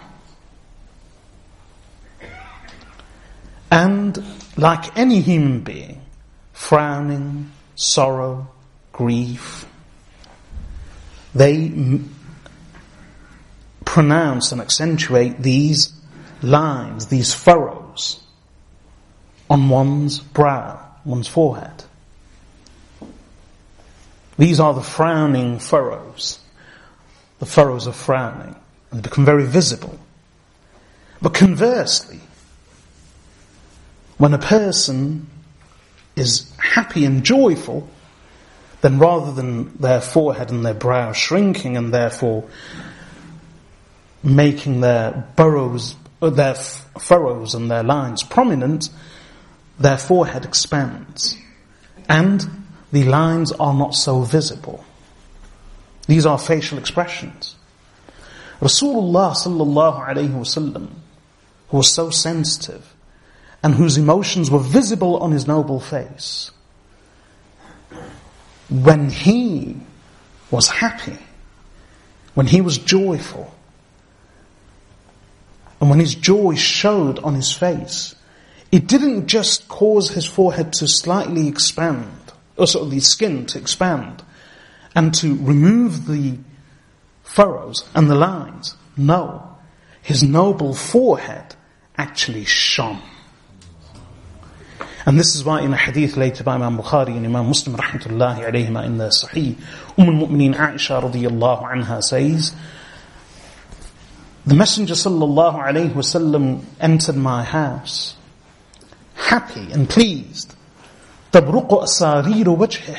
And like any human being, frowning, sorrow, grief, they m- pronounce and accentuate these lines, these furrows on one's brow, one's forehead. These are the frowning furrows, the furrows of frowning, and become very visible. But conversely, when a person is happy and joyful, then rather than their forehead and their brow shrinking and therefore making their burrows, uh, their furrows and their lines prominent, their forehead expands. And the lines are not so visible. These are facial expressions. Rasulullah sallallahu alayhi wasallam, who was so sensitive, and whose emotions were visible on his noble face. When he was happy, when he was joyful, and when his joy showed on his face, it didn't just cause his forehead to slightly expand, or sort of the skin to expand, and to remove the furrows and the lines. No. His noble forehead actually shone. And this is why in a hadith later by Imam Bukhari and Imam Muslim rahmatullahi alayhima in the Sahih, Umm al-Mu'mineen Aisha radiyallahu anha says, the Messenger sallallahu alayhi wasallam entered my house, happy and pleased. تبرق أسارير وجهه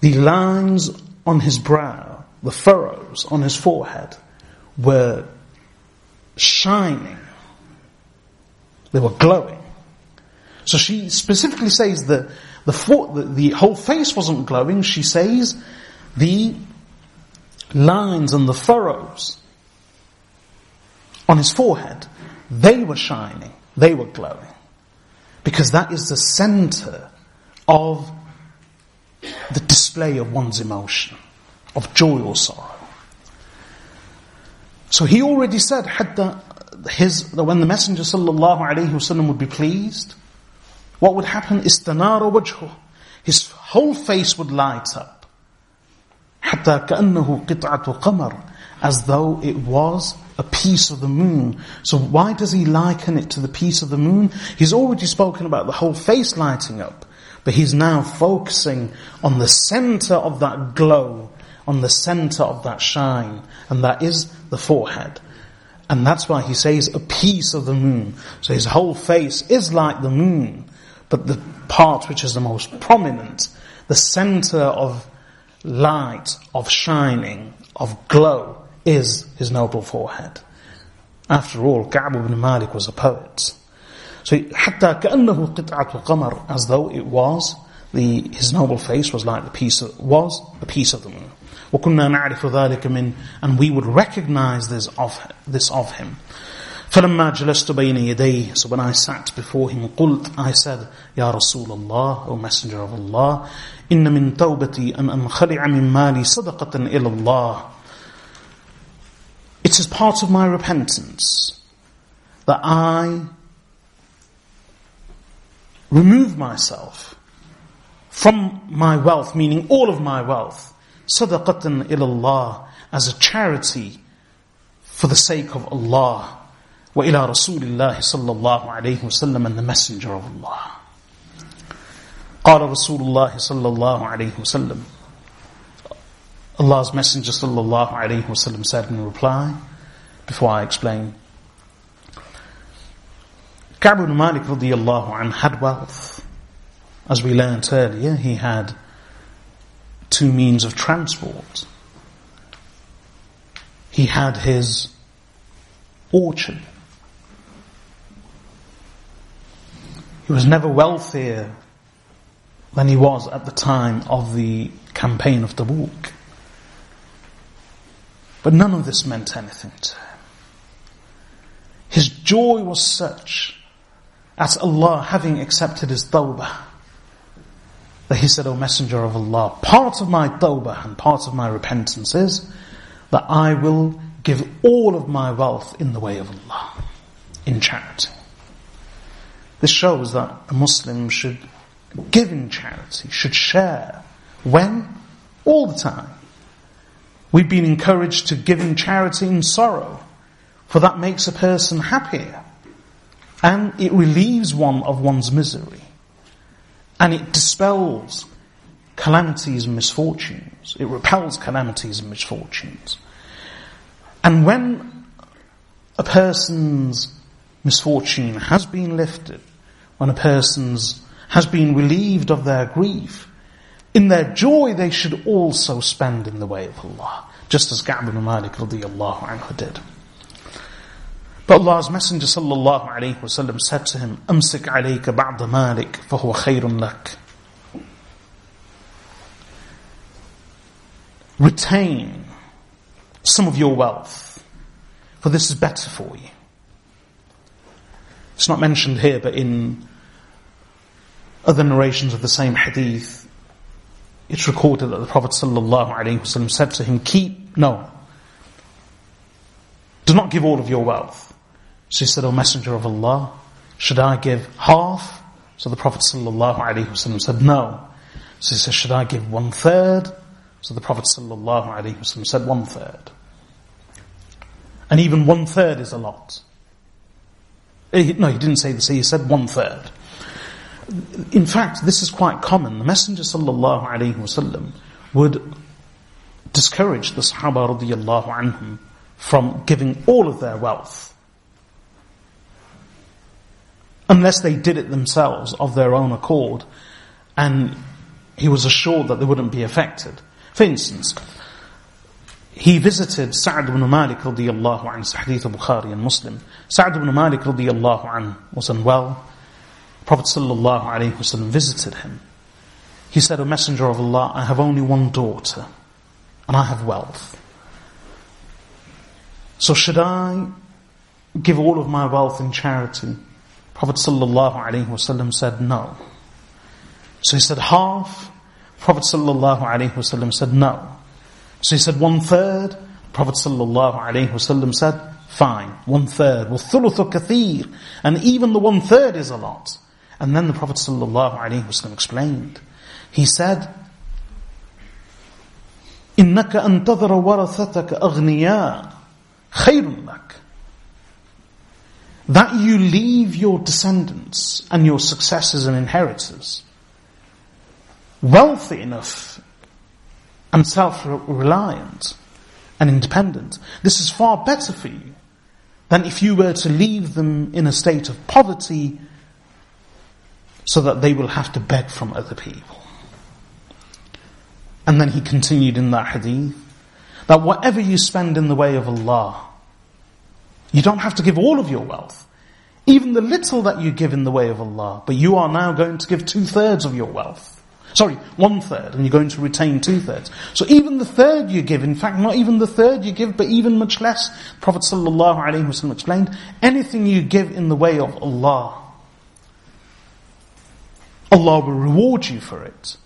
The lines on his brow, the furrows on his forehead were shining. They were glowing. So she specifically says that the, for, the, the whole face wasn't glowing. She says the lines and the furrows on his forehead, they were shining, they were glowing. Because that is the center of the display of one's emotion, of joy or sorrow. So he already said, حتى his, when the Messenger sallallahu alayhi wasallam would be pleased, what would happen? Istanara wajhu. His whole face would light up. حتى كأنه قطعة قمر. As though it was a piece of the moon. So why does he liken it to the piece of the moon? He's already spoken about the whole face lighting up. But he's now focusing on the center of that glow, on the center of that shine, and that is the forehead. And that's why he says a piece of the moon. So his whole face is like the moon. But the part which is the most prominent, the center of light, of shining, of glow, is his noble forehead. After all, Ka'b ibn Malik was a poet. So, حتى كأنه قطعة قمر, as though it was, the, his noble face was like the piece of, was a piece of the moon. وكنا نعرف ذلك من, and we would recognize this of, this of him. فلما جلست بين يديه so when I sat before him قلت I said يا رسول الله O Messenger of Allah إن من توبتي أن أنخلع من مالي صدقة إلى الله It is part of my repentance that I remove myself from my wealth, meaning all of my wealth, صدقة إلى الله as a charity for the sake of Allah وإلى رسول الله صلى الله عليه وسلم and the messenger of Allah. قال رسول الله صلى الله عليه وسلم Allah's Messenger صلى الله عليه وسلم said in reply, before I explain, Ka'b ibn Malik radiallahu anh had wealth. As we learned earlier, he had two means of transport. He had his orchard. He was never wealthier than he was at the time of the campaign of Tabuk. But none of this meant anything to him. His joy was such at Allah having accepted his tawbah that he said, O Messenger of Allah, part of my tawbah and part of my repentance is that I will give all of my wealth in the way of Allah, in charity. This shows that a Muslim should give in charity, should share. When? All the time. We've been encouraged to give in charity in sorrow, for that makes a person happier. And it relieves one of one's misery. And it dispels calamities and misfortunes. It repels calamities and misfortunes. And when a person's misfortune has been lifted, when a person's has been relieved of their grief, in their joy they should also spend in the way of Allah, just as Ka'b ibn Malik radiallahu anhu did. But Allah's Messenger sallallahu alayhi wasallam said to him, أمسك عليك بعض مالك فهو خير لك. Retain some of your wealth, for this is better for you. It's not mentioned here, but in other narrations of the same hadith, it's recorded that the Prophet ﷺ said to him, keep, no, do not give all of your wealth. So he said, O Messenger of Allah, should I give half? So the Prophet ﷺ said, no. So he said, should I give one third? So the Prophet ﷺ said, one third. And even one third is a lot. Eh, no, he didn't say this, he said one third. In fact, this is quite common. The Messenger wasallam would discourage the Sahaba radiallahu anhum from giving all of their wealth. Unless they did it themselves of their own accord and he was assured that they wouldn't be affected. For instance, he visited Sa'd ibn Malik radiallahu anhu, hadith Bukhari and Muslim. Sa'd ibn Malik radiallahu anhu was unwell. Prophet ﷺ visited him. He said, O Messenger of Allah, I have only one daughter, and I have wealth. So should I give all of my wealth in charity? Prophet ﷺ said, no. So he said, half? Prophet ﷺ said, no. So he said, one third? Prophet ﷺ said, fine, one third. وَالثُّلُثُ كَثِيرٌ And even the one third is a lot. And then the Prophet ﷺ explained. He said, إنك أن تذر ورثتك أغنياء خير لك. that you leave your descendants and your successors and inheritors wealthy enough and self-reliant and independent. This is far better for you than if you were to leave them in a state of poverty so that they will have to beg from other people. And then he continued in that hadith that whatever you spend in the way of Allah, you don't have to give all of your wealth. Even the little that you give in the way of Allah, but you are now going to give two thirds of your wealth. Sorry, one third, and you're going to retain two thirds. So even the third you give, in fact, not even the third you give, but even much less, Prophet ﷺ explained, anything you give in the way of Allah, Allah will reward you for it.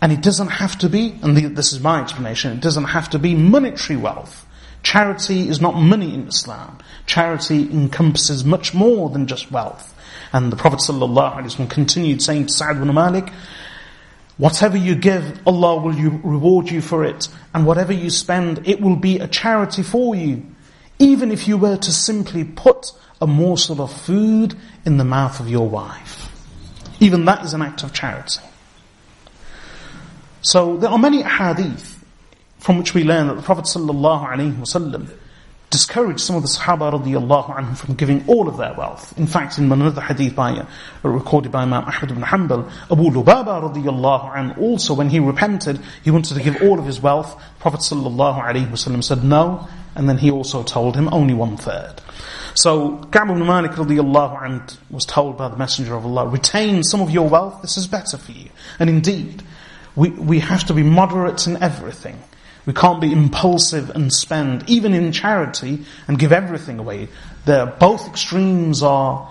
And it doesn't have to be, and this is my explanation, it doesn't have to be monetary wealth. Charity is not money in Islam. Charity encompasses much more than just wealth. And the Prophet ﷺ continued saying to Sa'd ibn Malik, Whatever you give, Allah will reward you for it. And whatever you spend, it will be a charity for you. Even if you were to simply put a morsel of food in the mouth of your wife. Even that is an act of charity. So there are many hadith from which we learn that the Prophet ﷺ discouraged some of the Sahaba radiallahu from giving all of their wealth. In fact, in another hadith by, uh, recorded by Imam Ahmad ibn Hanbal, Abu Lubaba radiallahu also when he repented, he wanted to give all of his wealth. Prophet ﷺ said no, and then he also told him only one third. So Ka'b ibn Malik radiallahu was told by the Messenger of Allah, retain some of your wealth, this is better for you. And indeed, we, we have to be moderate in everything. We can't be impulsive and spend, even in charity, and give everything away. The, both extremes are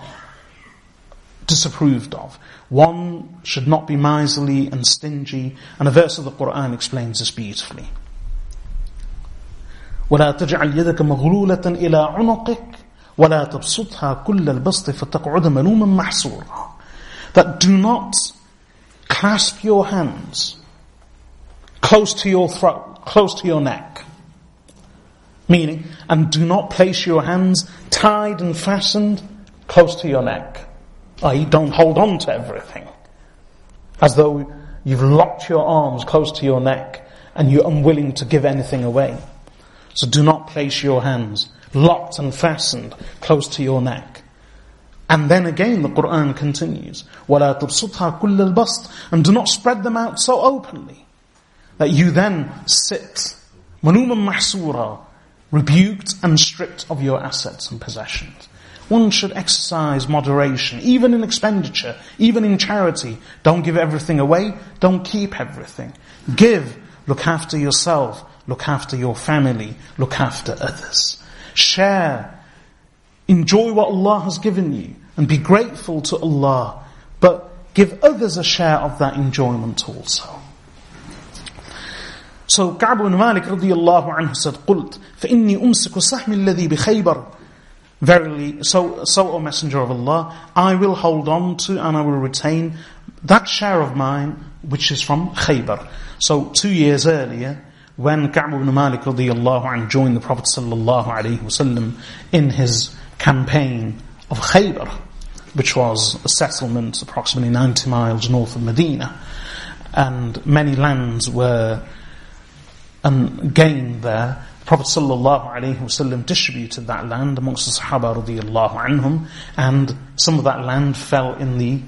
disapproved of. One should not be miserly and stingy, and a verse of the Quran explains this beautifully. ولا تجعل يدك مغلولة إلى عنقك ولا تبسطها كل البسط فتقعد ملوما محسورا That do not clasp your hands close to your throat close to your neck. Meaning, and do not place your hands tied and fastened close to your neck. I.e., don't hold on to everything. As though you've locked your arms close to your neck and you're unwilling to give anything away. So do not place your hands locked and fastened close to your neck. And then again the Quran continues, وَلَا تُبْسُطْهَا كُلَّ الْبَسْطِ And do not spread them out so openly that you then sit, manuman mahsura, rebuked and stripped of your assets and possessions. One should exercise moderation, even in expenditure, even in charity. Don't give everything away, don't keep everything. Give, look after yourself, look after your family, look after others. Share, enjoy what Allah has given you, and be grateful to Allah, but give others a share of that enjoyment also. So Ka'b ibn Malik radiallahu anhu said, قُلْتْ فَإِنِّي أُمْسِكُ سَحْمِ الَّذِي بِخَيْبَرٍ Verily, so, so, O Messenger of Allah, I will hold on to and I will retain that share of mine which is from Khaybar. So two years earlier, when Ka'b ibn Malik radiallahu anhu joined the Prophet sallallahu alaihi wasallam in his campaign of Khaybar, which was a settlement approximately 90 miles north of Medina, and many lands were and gained there, Prophet ﷺ distributed that land amongst the Sahaba radiallahu anhum, and some of that land fell in the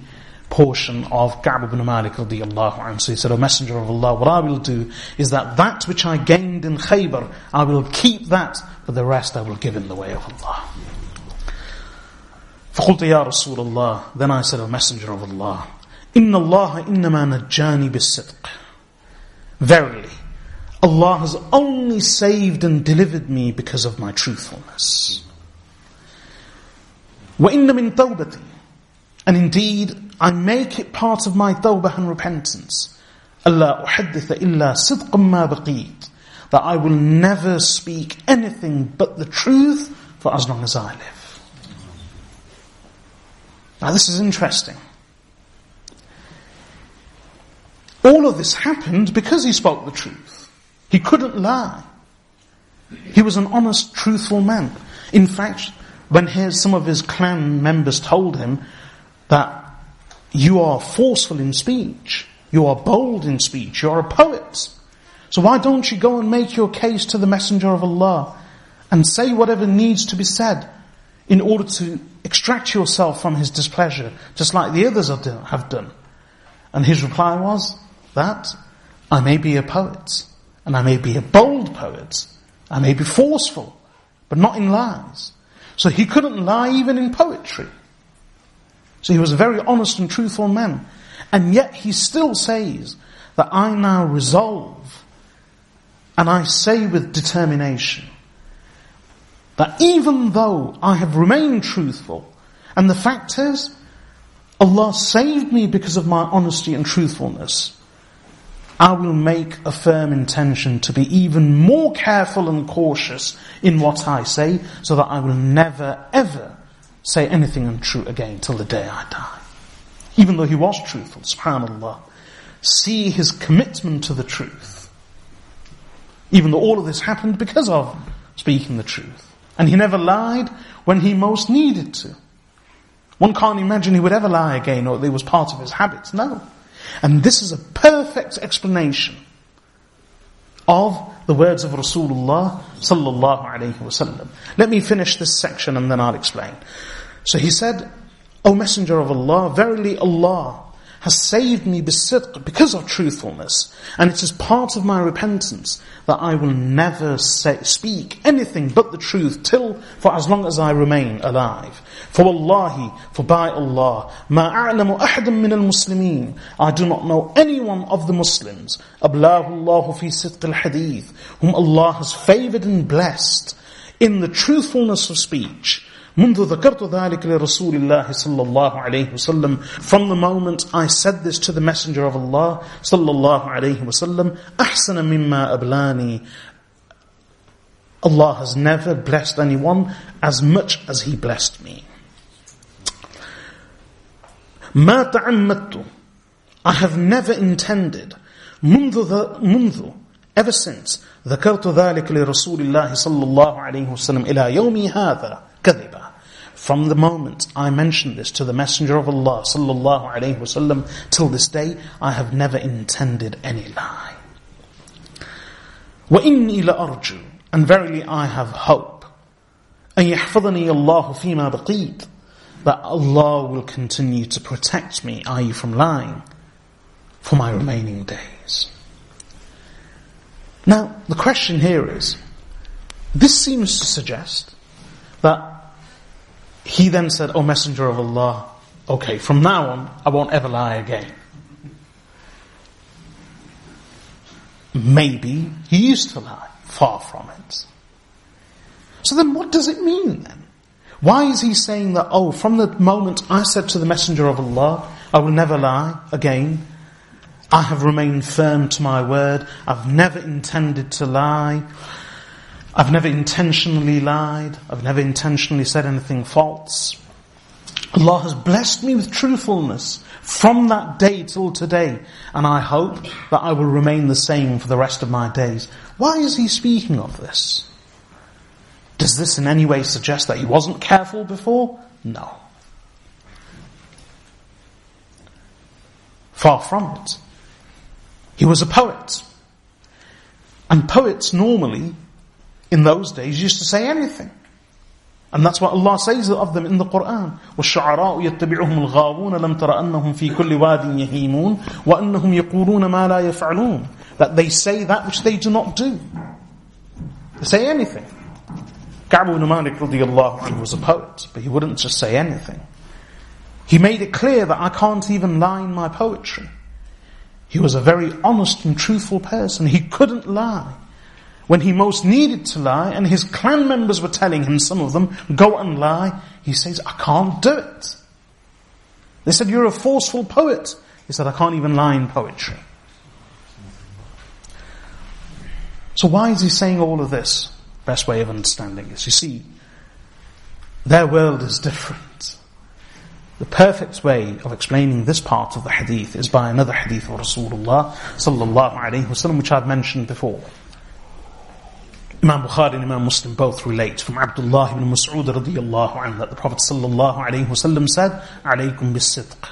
portion of Ka'b ibn Malik radiallahu anhu. So he said, O Messenger of Allah, what I will do is that that which I gained in Khaybar, I will keep that, but the rest I will give in the way of Allah. فقلت يا رسول الله Then I said, O Messenger of Allah, إن الله إنما نجاني بالصدق. Verily, Allah has only saved and delivered me because of my truthfulness. وَإِنَّ مِن تَوْبَتِي And indeed, I make it part of my tawbah and repentance. أَلَّا أُحَدِّثَ إِلَّا صِدْقًا مَا بَقِيتَ That I will never speak anything but the truth for as long as I live. Now this is interesting. All of this happened because he spoke the truth. He couldn't lie. He was an honest, truthful man. In fact, when his, some of his clan members told him that you are forceful in speech, you are bold in speech, you are a poet, so why don't you go and make your case to the Messenger of Allah and say whatever needs to be said in order to extract yourself from his displeasure, just like the others have done? And his reply was that I may be a poet, and I may be a bold poet. I may be forceful, but not in lies. So he couldn't lie even in poetry. So he was a very honest and truthful man. And yet he still says that I now resolve and I say with determination that even though I have remained truthful, and the fact is, Allah saved me because of my honesty and truthfulness, I will make a firm intention to be even more careful and cautious in what I say so that I will never ever say anything untrue again till the day I die. Even though he was truthful, subhanAllah. See his commitment to the truth. Even though all of this happened because of speaking the truth. And he never lied when he most needed to. One can't imagine he would ever lie again or it was part of his habits. No. And this is a perfect explanation of the words of Rasulullah sallallahu alayhi wasallam. Let me finish this section and then I'll explain. So he said, O Messenger of Allah, verily Allah has saved me because of truthfulness. And it is part of my repentance that I will never say, speak anything but the truth till, for as long as I remain alive. For Wallahi, for by Allah, ma a'lamu min al-muslimin. I do not know anyone of the Muslims. Ablahu Allah fi sidq al-hadith. Whom Allah has favored and blessed in the truthfulness of speech. منذ ذكرت ذلك لرسول الله صلى الله عليه وسلم. From the moment I said this to the Messenger of Allah صلى الله عليه وسلم أحسن مما أبلاني. Allah has never blessed anyone as much as He blessed me. ما تعمدت. I have never intended. منذ منذ ever since ذكرت ذلك لرسول الله صلى الله عليه وسلم إلى يومي هذا. كذبا. from the moment I mentioned this to the Messenger of Allah sallallahu alaihi wasallam till this day, I have never intended any lie. وَإِنِّي لَأَرْجُو And verily I have hope. أَن يَحْفَظَنِي اللَّهُ فِي مَا بَقِيتُ That Allah will continue to protect me, i.e. from lying, for my remaining days. Now, the question here is, this seems to suggest that he then said, O Messenger of Allah, okay, from now on, I won't ever lie again. Maybe he used to lie. Far from it. So then what does it mean then? Why is he saying that, oh, from the moment I said to the Messenger of Allah, I will never lie again, I have remained firm to my word, I've never intended to lie, I've never intentionally lied. I've never intentionally said anything false. Allah has blessed me with truthfulness from that day till today, and I hope that I will remain the same for the rest of my days. Why is he speaking of this? Does this in any way suggest that he wasn't careful before? No. Far from it. He was a poet. And poets normally in those days used to say anything. And that's what Allah says of them in the Quran. وَالشُّعَرَاءُ يَتَّبِعُهُمُ الْغَاوُونَ لَمْ تَرَ أَنَّهُمْ فِي كُلِّ وَادٍ يَهِيمُونَ وَأَنَّهُمْ يَقُولُونَ مَا لَا يَفْعَلُونَ That they say that which they do not do. They say anything. Ka'b ibn Malik radiallahu anhu was a poet, but he wouldn't just say anything. He made it clear that I can't even lie in my poetry. He was a very honest and truthful person. He couldn't lie when he most needed to lie, and his clan members were telling him, some of them, go and lie, he says, I can't do it. They said, you're a forceful poet. He said, I can't even lie in poetry. So why is he saying all of this? Best way of understanding is, you see, their world is different. The perfect way of explaining this part of the hadith is by another hadith of Rasulullah sallallahu wasallam, which I've mentioned before. Imam Bukhari and Imam Muslim both relate from Abdullah ibn Mas'ud radiyallahu anhu that the Prophet sallallahu alayhi wasallam said, عليكم بالصدق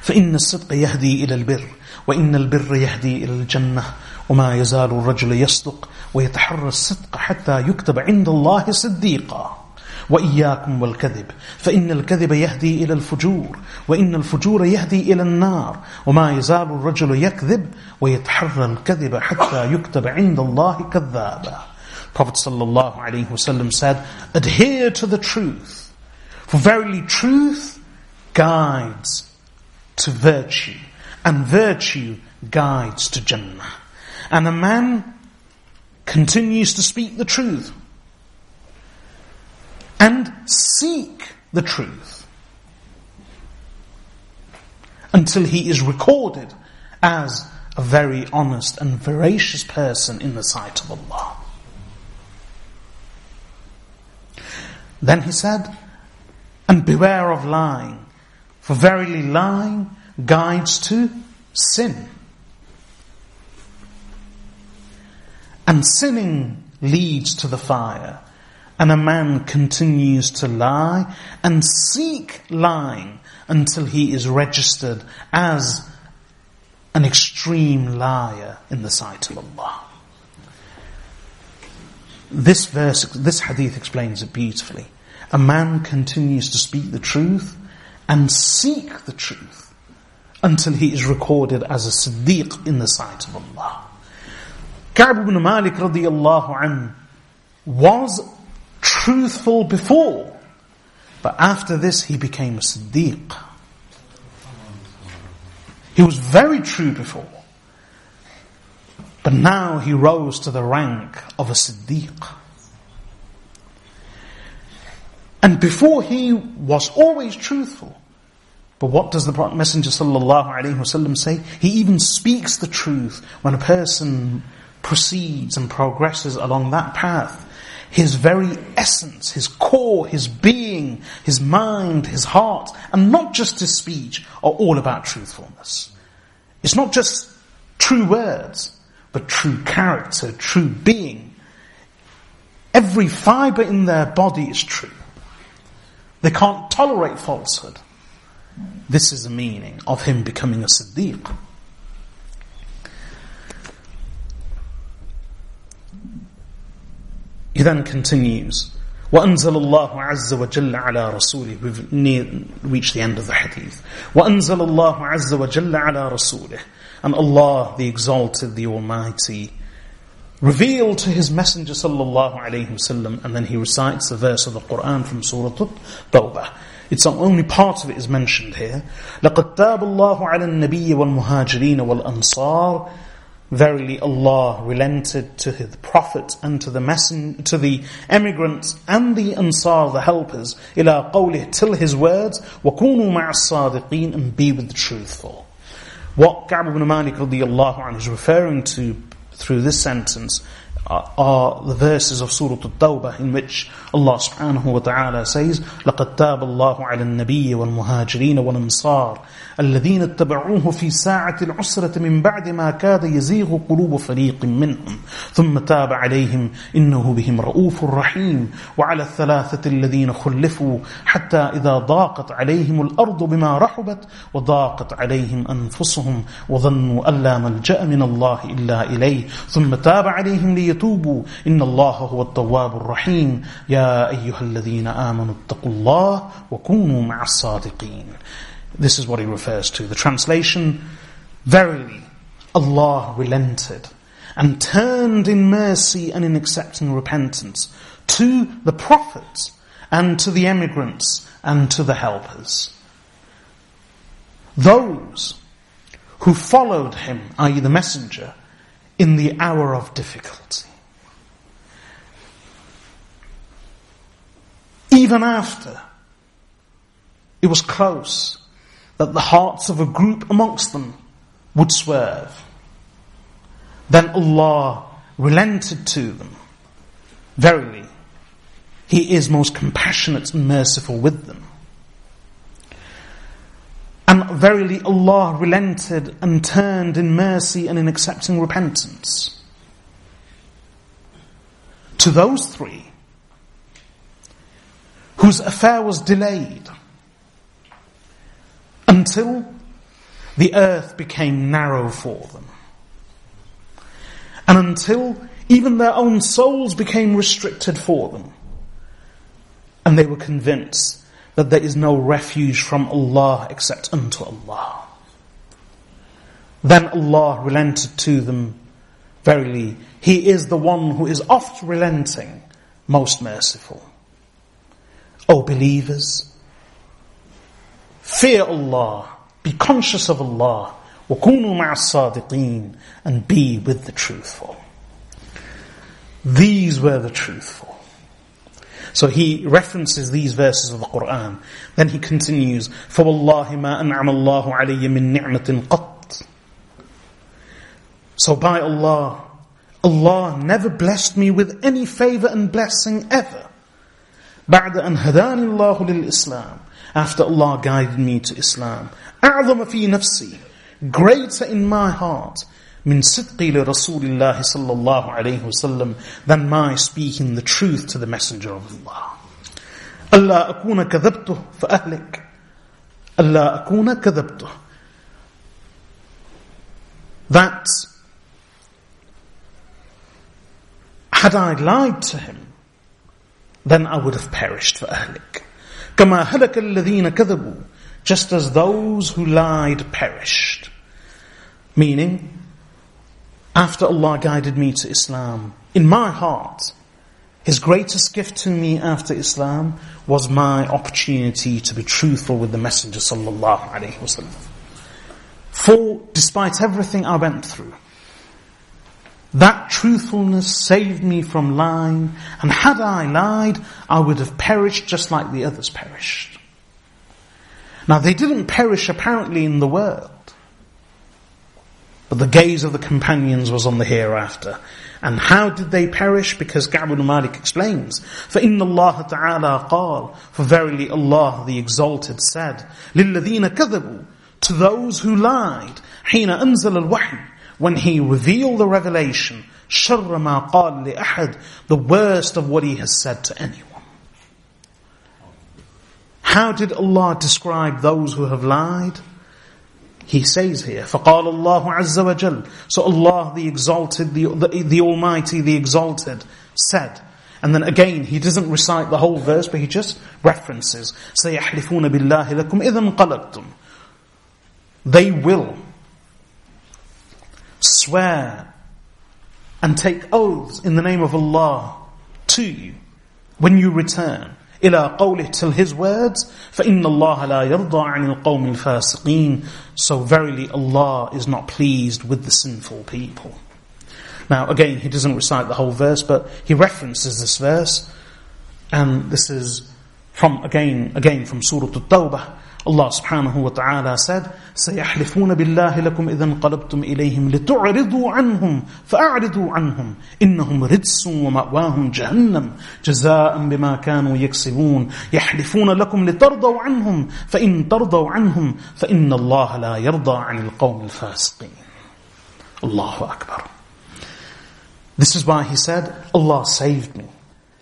فإن الصدق يهدي إلى البر وإن البر يهدي إلى الجنة وما يزال الرجل يصدق ويتحرى الصدق حتى يكتب عند الله صديقا وإياكم والكذب فإن الكذب يهدي إلى الفجور وإن الفجور يهدي إلى النار وما يزال الرجل يكذب ويتحرى الكذب حتى يكتب عند الله كذابا Prophet sallallahu alaihi wasallam said, adhere to the truth. For verily truth guides to virtue, and virtue guides to Jannah. And a man continues to speak the truth and seek the truth until he is recorded as a very honest and veracious person in the sight of Allah. Then he said, and beware of lying, for verily lying guides to sin. And sinning leads to the fire and a man continues to lie and seek lying until he is registered as an extreme liar in the sight of Allah. This verse, this hadith explains it beautifully. A man continues to speak the truth and seek the truth until he is recorded as a siddiq in the sight of Allah. Ka'b ibn Malik radiallahu anhu was truthful before, but after this he became a siddiq. He was very true before, but now he rose to the rank of a siddiq. And before he was always truthful. But what does the Prophet Messenger wasallam say? He even speaks the truth when a person proceeds and progresses along that path. His very essence, his core, his being, his mind, his heart, and not just his speech are all about truthfulness. It's not just true words, but true character, true being. Every fiber in their body is true. They can't tolerate falsehood. This is the meaning of him becoming a Siddiq. He then continues, وأنزل الله عز وجل على رسوله We've near, reached the end of the hadith. وأنزل الله عز وجل على رسوله And Allah, the Exalted, the Almighty, revealed to His Messenger sallallahu alayhi wasallam, and then he recites the verse of the Quran from Surah Tawbah. It's only part of it is mentioned here. لَقَدْ تَابَ اللَّهُ عَلَى النَّبِيِّ وَالْمُهَاجِرِينَ وَالْأَنصَارِ Verily Allah relented to the Prophet and to the messen- to the emigrants and the Ansar, the helpers, إلى قوله, till his words, وَكُونُوا مَعَ الصَّادِقِينَ and be with the truthful. What Ka'b ibn Malik radiallahu anhu is referring to through this sentence are the verses of Surah Al-Tawbah in which Allah subhanahu wa ta'ala says, لَقَدْ تَابَ اللَّهُ عَلَى النَّبِيِّ وَالْمُهَاجِرِينَ وَالْأَنصَارِ الذين اتبعوه في ساعة العسرة من بعد ما كاد يزيغ قلوب فريق منهم ثم تاب عليهم إنه بهم رؤوف رحيم وعلى الثلاثة الذين خلفوا حتى إذا ضاقت عليهم الأرض بما رحبت وضاقت عليهم أنفسهم وظنوا أن لا ملجأ من الله إلا إليه ثم تاب عليهم ليتوبوا إن الله هو التواب الرحيم يا أيها الذين آمنوا اتقوا الله وكونوا مع الصادقين This is what he refers to. The translation, verily, Allah relented and turned in mercy and in accepting repentance to the prophets and to the emigrants and to the helpers. Those who followed him, i.e. the messenger, in the hour of difficulty. Even after it was close that the hearts of a group amongst them would swerve. Then Allah relented to them. Verily, He is most compassionate and merciful with them. And verily Allah relented and turned in mercy and in accepting repentance. To those three, whose affair was delayed, until the earth became narrow for them. And until even their own souls became restricted for them. And they were convinced that there is no refuge from Allah except unto Allah. Then Allah relented to them. Verily, He is the one who is oft relenting, most merciful. O believers, Fear Allah. Be conscious of Allah. وَكُونُوا مَعَ الصَّادِقِينَ And be with the truthful. These were the truthful. So he references these verses of the Quran. Then he continues, فَوَاللَّهِ مَا أَنْعَمَ اللَّهُ عَلَيَّ مِن نِعْمَةٍ قَطٍ So by Allah, Allah never blessed me with any favor and blessing ever. بعد أن هداني الله للإسلام after Allah guided me to Islam. أعظم في نفسي greater in my heart من صدقي لرسول الله صلى الله عليه وسلم than my speaking the truth to the messenger of Allah. ألا أكون كذبته فأهلك ألا أكون كذبته That had I lied to him, then I would have perished for أهلك. كما هلك الذين كذبوا just as those who lied perished. Meaning, after Allah guided me to Islam, in my heart, His greatest gift to me after Islam was my opportunity to be truthful with the Messenger sallallahu alaihi wasallam. For despite everything I went through, that truthfulness saved me from lying, and had I lied, I would have perished just like the others perished. Now they didn't perish apparently in the world But the gaze of the companions was on the hereafter. And how did they perish? Because Ka'b ibn Malik explains, فَإِنَّ اللَّهَ تَعَالَى قَالَ For verily Allah the Exalted said, لِلَّذِينَ كَذَبُوا To those who lied, حِينَ أَنزَلَ الْوَحْيِ When He revealed the revelation, شَرَّ مَا قَالَ لِأَحَدٍ The worst of what He has said to anyone. How did Allah describe those who have lied? He says here, فَقَالَ اللَّهُ عَزَّ وَجَلَّ So Allah, the exalted, the, the, the Almighty, the exalted, said, and then again, he doesn't recite the whole verse, but he just references, سَيَحْلِفُونَ بِاللَّهِ لَكُمْ إِذًا قَلَبْتُمْ They will swear and take oaths in the name of Allah to you when you return. إلى قوله till his words فإن الله لا يرضى عن القوم الفاسقين so verily Allah is not pleased with the sinful people now again he doesn't recite the whole verse but he references this verse and this is from again again from Surah At-Tawbah Allah subhanahu wa ta'ala said, سيحلفون بالله لكم إذا انقلبتم إليهم لتعرضوا عنهم فأعرضوا عنهم. إنهم رجس ومأواهم جهنم. جزاء بما كانوا يكسبون. يحلفون لكم لترضوا عنهم فإن ترضوا عنهم فإن الله لا يرضى عن القوم الفاسقين. الله أكبر. This is why he said, Allah saved me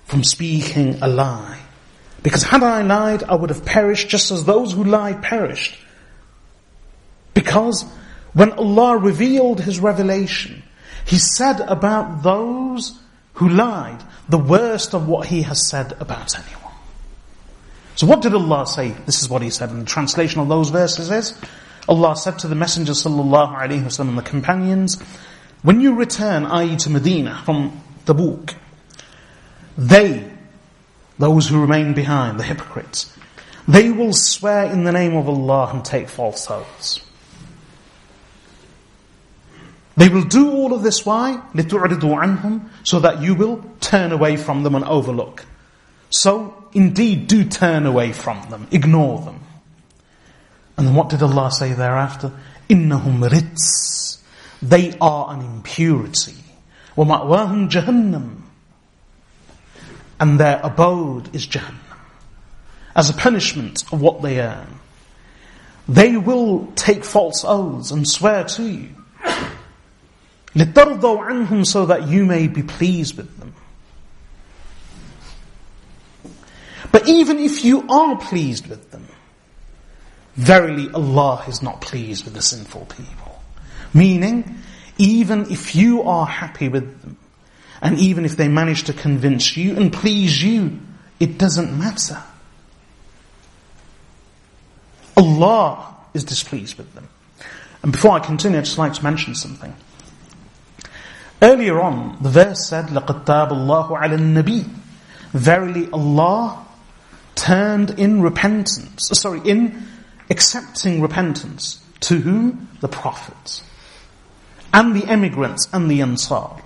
from speaking a lie. Because had I lied, I would have perished just as those who lied perished. Because when Allah revealed His revelation, He said about those who lied the worst of what He has said about anyone. So what did Allah say? This is what He said in the translation of those verses is, Allah said to the Messenger sallallahu alaihi wasallam and the companions, when you return, i.e. to Medina from Tabuk, they those who remain behind, the hypocrites, they will swear in the name of Allah and take false oaths. They will do all of this, why? لِتُعْرِضُوا عَنْهُمْ So that you will turn away from them and overlook. So, indeed, do turn away from them, ignore them. And then what did Allah say thereafter? إِنَّهُمْ رِتْس They are an impurity. وَمَأْوَاهُمْ جَهَنَّمْ and their abode is Jahannam. As a punishment of what they earn. They will take false oaths and swear to you. لِتَرْضَوْا عَنْهُمْ So that you may be pleased with them. But even if you are pleased with them, verily Allah is not pleased with the sinful people. Meaning, even if you are happy with them, and even if they manage to convince you and please you, it doesn't matter. Allah is displeased with them. And before I continue, I'd just like to mention something. Earlier on, the verse said, لَقَدْ تَابَ اللَّهُ عَلَى النَّبِيِّ Verily Allah turned in repentance, sorry, in accepting repentance. To whom? The prophets. And the emigrants and the Ansar.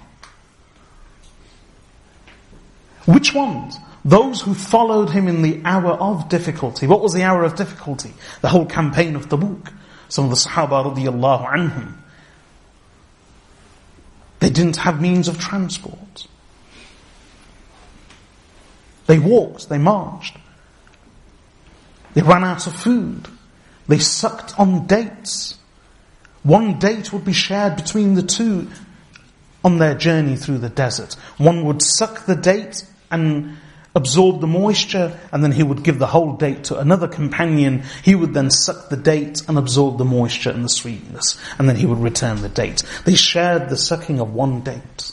Which ones? Those who followed him in the hour of difficulty. What was the hour of difficulty? The whole campaign of Tabuk. Some of the Sahaba radiallahu anhum. They didn't have means of transport. They walked, they marched. They ran out of food. They sucked on dates. One date would be shared between the two on their journey through the desert. One would suck the date and absorb the moisture, and then he would give the whole date to another companion. He would then suck the date and absorb the moisture and the sweetness, and then he would return the date. They shared the sucking of one date.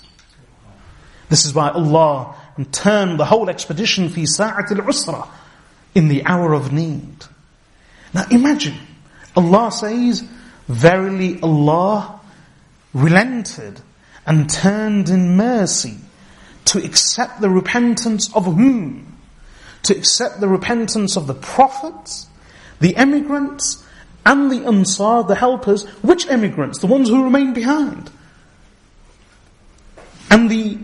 This is why Allah turned the whole expedition fi sa'at al-usra, in the hour of need. Now imagine, Allah says, Verily Allah relented and turned in mercy to accept the repentance of whom? To accept the repentance of the prophets, the emigrants, and the Ansar, the helpers. Which emigrants? The ones who remain behind. And the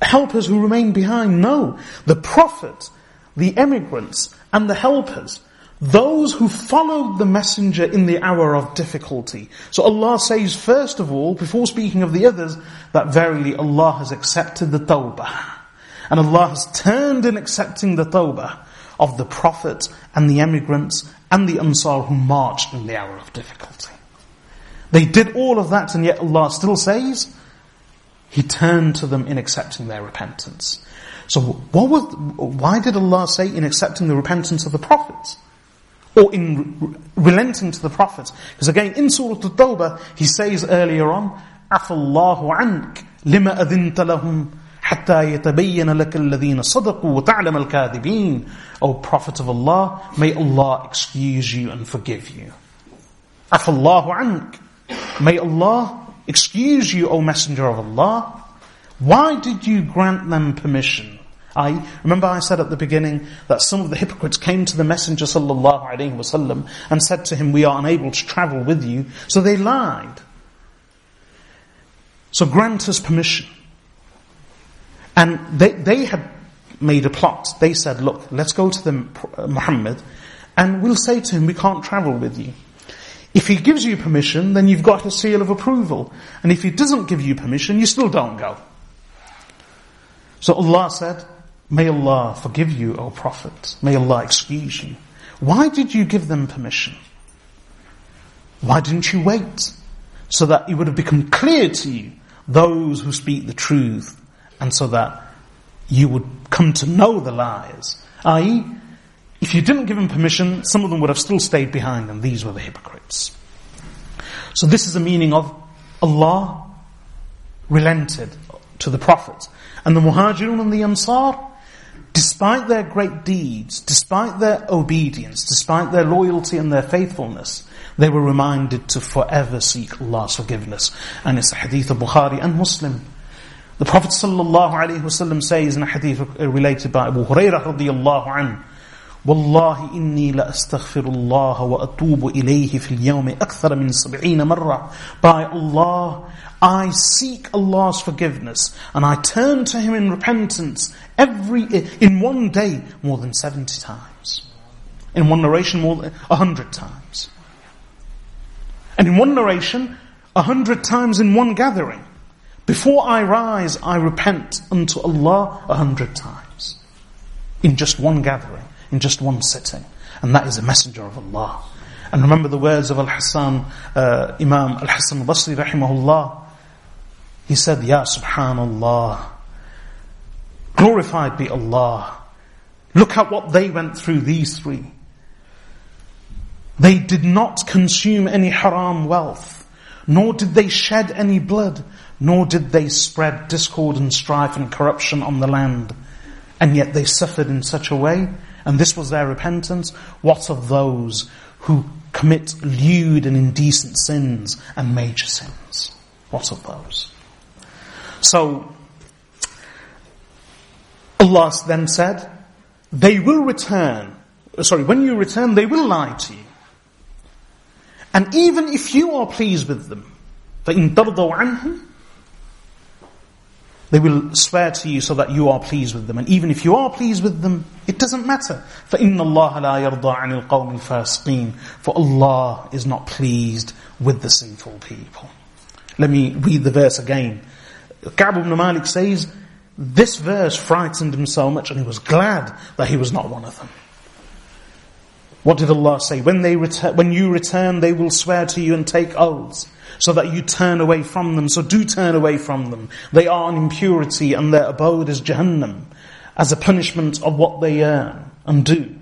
helpers who remain behind? No. The prophet, the emigrants, and the helpers those who followed the messenger in the hour of difficulty. So Allah says first of all, before speaking of the others, that verily Allah has accepted the tawbah. And Allah has turned in accepting the tawbah of the Prophet and the emigrants and the Ansar who marched in the hour of difficulty. They did all of that and yet Allah still says, He turned to them in accepting their repentance. So what was, why did Allah say in accepting the repentance of the prophets? or in relenting to the Prophet. Because again, in Surah Al-Tawbah, he says earlier on, عَفَى اللَّهُ عَنْكَ لِمَا أَذِنْتَ لَهُمْ حتى يتبين لك الذين صدقوا وتعلم الكاذبين O Prophet of Allah, may Allah excuse you and forgive you. عفى الله عنك May Allah excuse you, O Messenger of Allah. Why did you grant them permission? I remember I said at the beginning that some of the hypocrites came to the Messenger sallallahu alaihi wasallam and said to him, "We are unable to travel with you." So they lied. So grant us permission. And they they had made a plot. They said, "Look, let's go to the uh, Muhammad, and we'll say to him, we can't travel with you." If he gives you permission, then you've got a seal of approval. And if he doesn't give you permission, you still don't go. So Allah said, May Allah forgive you, O Prophet. May Allah excuse you. Why did you give them permission? Why didn't you wait? So that it would have become clear to you, those who speak the truth, and so that you would come to know the lies. I.e., if you didn't give them permission, some of them would have still stayed behind, and these were the hypocrites. So this is the meaning of Allah relented to the Prophet. And the Muhajirun and the Ansar, despite their great deeds, despite their obedience, despite their loyalty and their faithfulness, they were reminded to forever seek Allah's forgiveness. And it's a hadith of Bukhari and Muslim. The Prophet ﷺ says in a hadith related by Abu Hurairah radiyallahu anhu, والله إني لأستغفر الله وأتوب إليه في اليوم أكثر من سبعين مرة By Allah, I seek Allah's forgiveness and I turn to Him in repentance every, in one day more than 70 times. In one narration more than 100 times. And in one narration, a hundred times in one gathering. Before I rise, I repent unto Allah a hundred times. In just one gathering, in just one sitting. And that is a messenger of Allah. And remember the words of Al-Hassan, uh, Imam Al-Hassan al-Basri rahimahullah. He said, Ya subhanallah, glorified be Allah. Look at what they went through, these three. They did not consume any haram wealth, nor did they shed any blood, nor did they spread discord and strife and corruption on the land. And yet they suffered in such a way, and this was their repentance. What of those who commit lewd and indecent sins and major sins? What of those? So, Allah then said, they will return. Sorry, when you return, they will lie to you. And even if you are pleased with them, فَإِن تَرْضَوْا عَنْهُمْ They will swear to you so that you are pleased with them. And even if you are pleased with them, it doesn't matter. فَإِنَّ اللَّهَ لَا يَرْضَى عَنِ الْقَوْمِ الْفَاسِقِينَ For Allah is not pleased with the sinful people. Let me read the verse again. Ka'b ibn Malik says, this verse frightened him so much and he was glad that he was not one of them. What did Allah say? When they return, when you return, they will swear to you and take oaths so that you turn away from them. So do turn away from them. They are an impurity and their abode is Jahannam as a punishment of what they earn and do.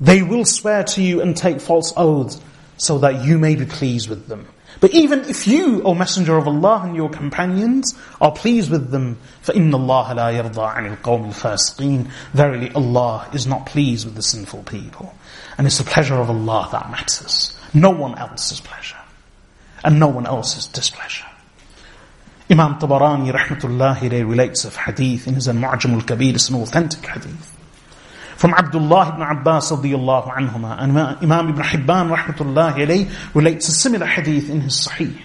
They will swear to you and take false oaths so that you may be pleased with them. But even if you, O Messenger of Allah and your companions, are pleased with them, فَإِنَّ اللَّهَ لَا يَرْضَى عَنِ الْقَوْمِ الْفَاسِقِينَ Verily Allah is not pleased with the sinful people. And it's the pleasure of Allah that matters. No one else's pleasure. And no one else's displeasure. Imam Tabarani rahmatullahi relates of hadith in his Al-Mu'jam al-Kabir, it's an authentic hadith. From Abdullah ibn Abbas radiyallahu anhuma, and Imam ibn Hibban rahmatullahi alayhi relates a similar hadith in his Sahih.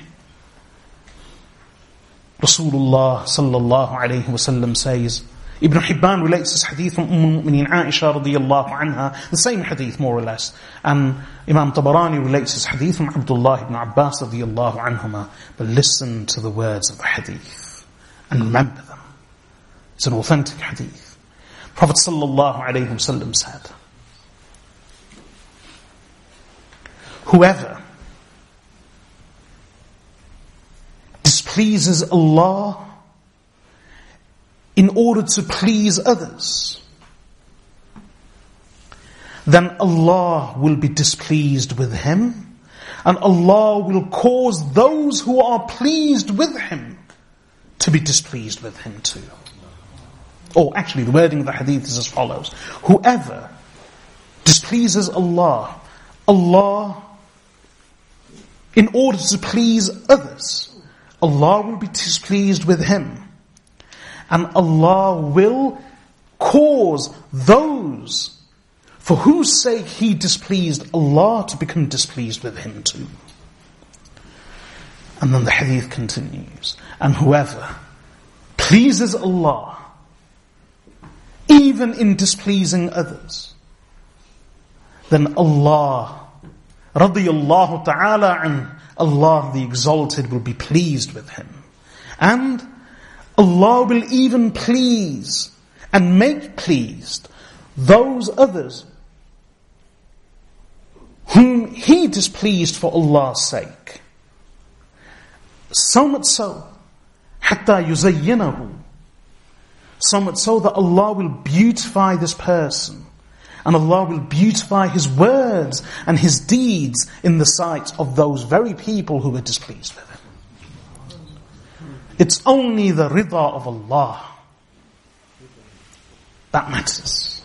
Rasulullah sallallahu alayhi wasallam says, Ibn Hibban relates this hadith from Umm al-Mu'mineen Aisha radiyallahu anha, the same hadith more or less. And Imam Tabarani relates this hadith from Abdullah ibn Abbas radiyallahu anhuma. But listen to the words of the hadith and remember them. It's an authentic hadith. Prophet wasallam said, Whoever displeases Allah in order to please others, then Allah will be displeased with him and Allah will cause those who are pleased with him to be displeased with him too. Or actually, the wording of the hadith is as follows. Whoever displeases Allah, Allah, in order to please others, Allah will be displeased with him. And Allah will cause those for whose sake he displeased Allah to become displeased with him too. And then the hadith continues. And whoever pleases Allah, even in displeasing others, then Allah, radiyallahu ta'ala and Allah the Exalted will be pleased with him. And Allah will even please and make pleased those others whom He displeased for Allah's sake. So much so, حتى يزينه so much so that Allah will beautify this person. And Allah will beautify His words and His deeds in the sight of those very people who were displeased with Him. It's only the rida of Allah that matters.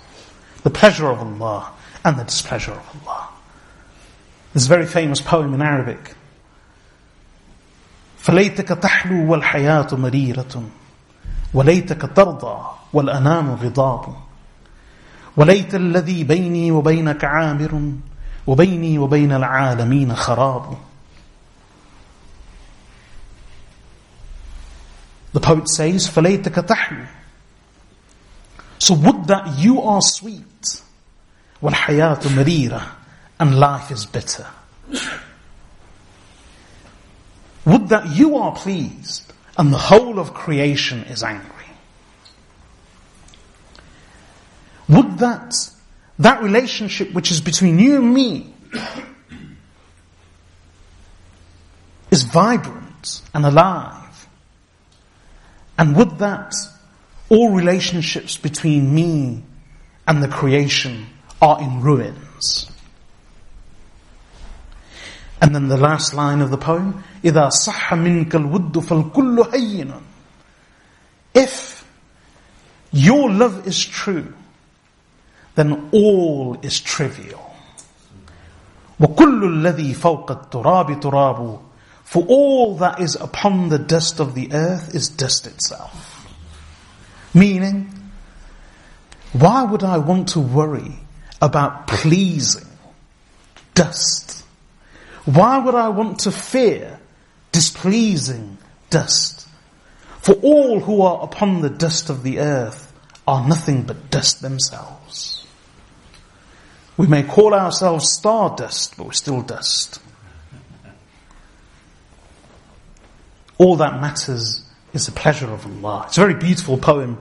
The pleasure of Allah and the displeasure of Allah. This very famous poem in Arabic. فليتك تحلو والحياة مريرة وليتك ترضى والأنام غضاب. وليت الذي بيني وبينك عامر وبيني وبين العالمين خراب. The poet says, فَلَيْتَكَ تَحْلُو So would that you are sweet, وَالْحَيَاةُ مَرِيرَةٌ And life is bitter. Would that you are pleased, and the whole of creation is angry. Would that, that relationship which is between you and me (clears throat) is vibrant and alive. And would that all relationships between me and the creation are in ruins. And then the last line of the poem, إِذَا صَحَّ مِنْكَ الْوُدُّ فَالْكُلُّ هَيِّنٌ If your love is true, then all is trivial. وَكُلُّ الَّذِي فَوْقَ التُّرَابِ تُرَابُ For all that is upon the dust of the earth is dust itself. Meaning, why would I want to worry about pleasing dust? Why would I want to fear displeasing dust? For all who are upon the dust of the earth are nothing but dust themselves. We may call ourselves stardust, but we're still dust. All that matters is the pleasure of Allah. It's a very beautiful poem.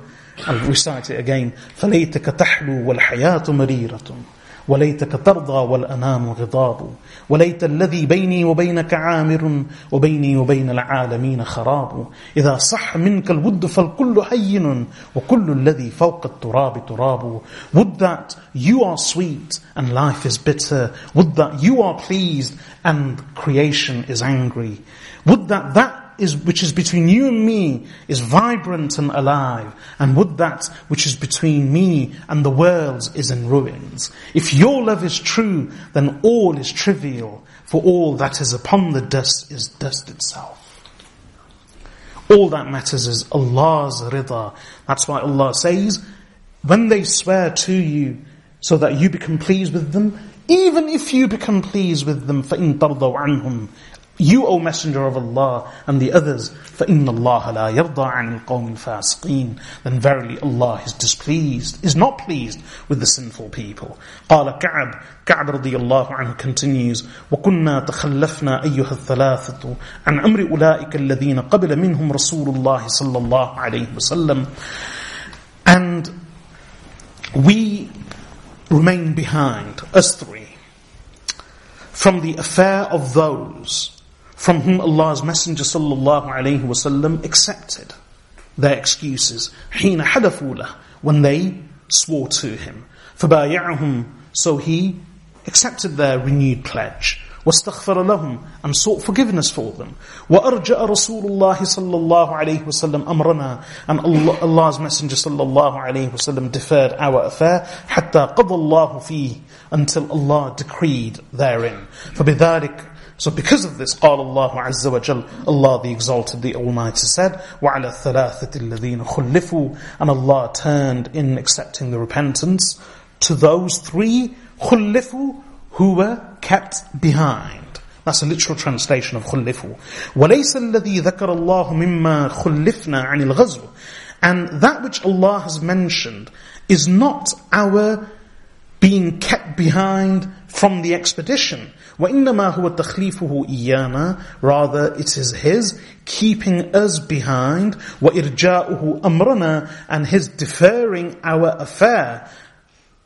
I'll recite it again. فَلَيْتَكَ تَحْلُو وَالْحَيَاةُ مَرِيرَةٌ وليتك ترضى والأنام غضاب. وليت الذي بيني وبينك عامر وبيني وبين العالمين خراب. إذا صح منك الود فالكل هين وكل الذي فوق التراب تراب. Would that you are sweet and life is bitter. Would that you are pleased and creation is angry. Would that that is, which is between you and me is vibrant and alive, and would that which is between me and the worlds is in ruins. If your love is true, then all is trivial, for all that is upon the dust is dust itself. All that matters is Allah's rida. That's why Allah says, when they swear to you so that you become pleased with them, even if you become pleased with them, فَإِن تَرْضَوْا عَنْهum you, O Messenger of Allah, and the others, فَإِنَّ اللَّهَ لَا يَرْضَى عَنِ الْقَوْمِ الْفَاسِقِينَ Then verily Allah is displeased, is not pleased with the sinful people. قال كعب كعب رضي الله عنه continues وكنا تخلفنا أيها الثلاثة عن أمر أولئك الذين قبل منهم رسول الله صلى الله عليه وسلم And we remain behind, us three, from the affair of those from whom Allah's Messenger sallallahu alayhi wasallam accepted their excuses. حين حلفوا له when they swore to him. فبايعهم so he accepted their renewed pledge. واستغفر لهم and sought forgiveness for them. وأرجأ رسول الله صلى الله عليه وسلم أمرنا and Allah, Allah's Messenger صلى الله عليه وسلم deferred our affair حتى قضى الله فيه until Allah decreed therein. فبذلك so because of this, قال الله عز وجل, Allah the Exalted, the Almighty said, وَعَلَى الثَّلَاثَةِ الَّذِينَ خُلِّفُوا And Allah turned in accepting the repentance to those three خُلِّفُوا who were kept behind. That's a literal translation of خُلِّفُوا وَلَيْسَ الَّذِي ذَكَرَ اللَّهُ مِمَّا خُلِّفْنَا عَنِ الْغَزْوِ And that which Allah has mentioned is not our being kept behind from the expedition. وَإِنَّمَا هُوَ تَخْلِيفُهُ إِيَّانَا Rather, it is His keeping us behind, وَإِرْجَاؤُهُ أَمْرَنَا And His deferring our affair.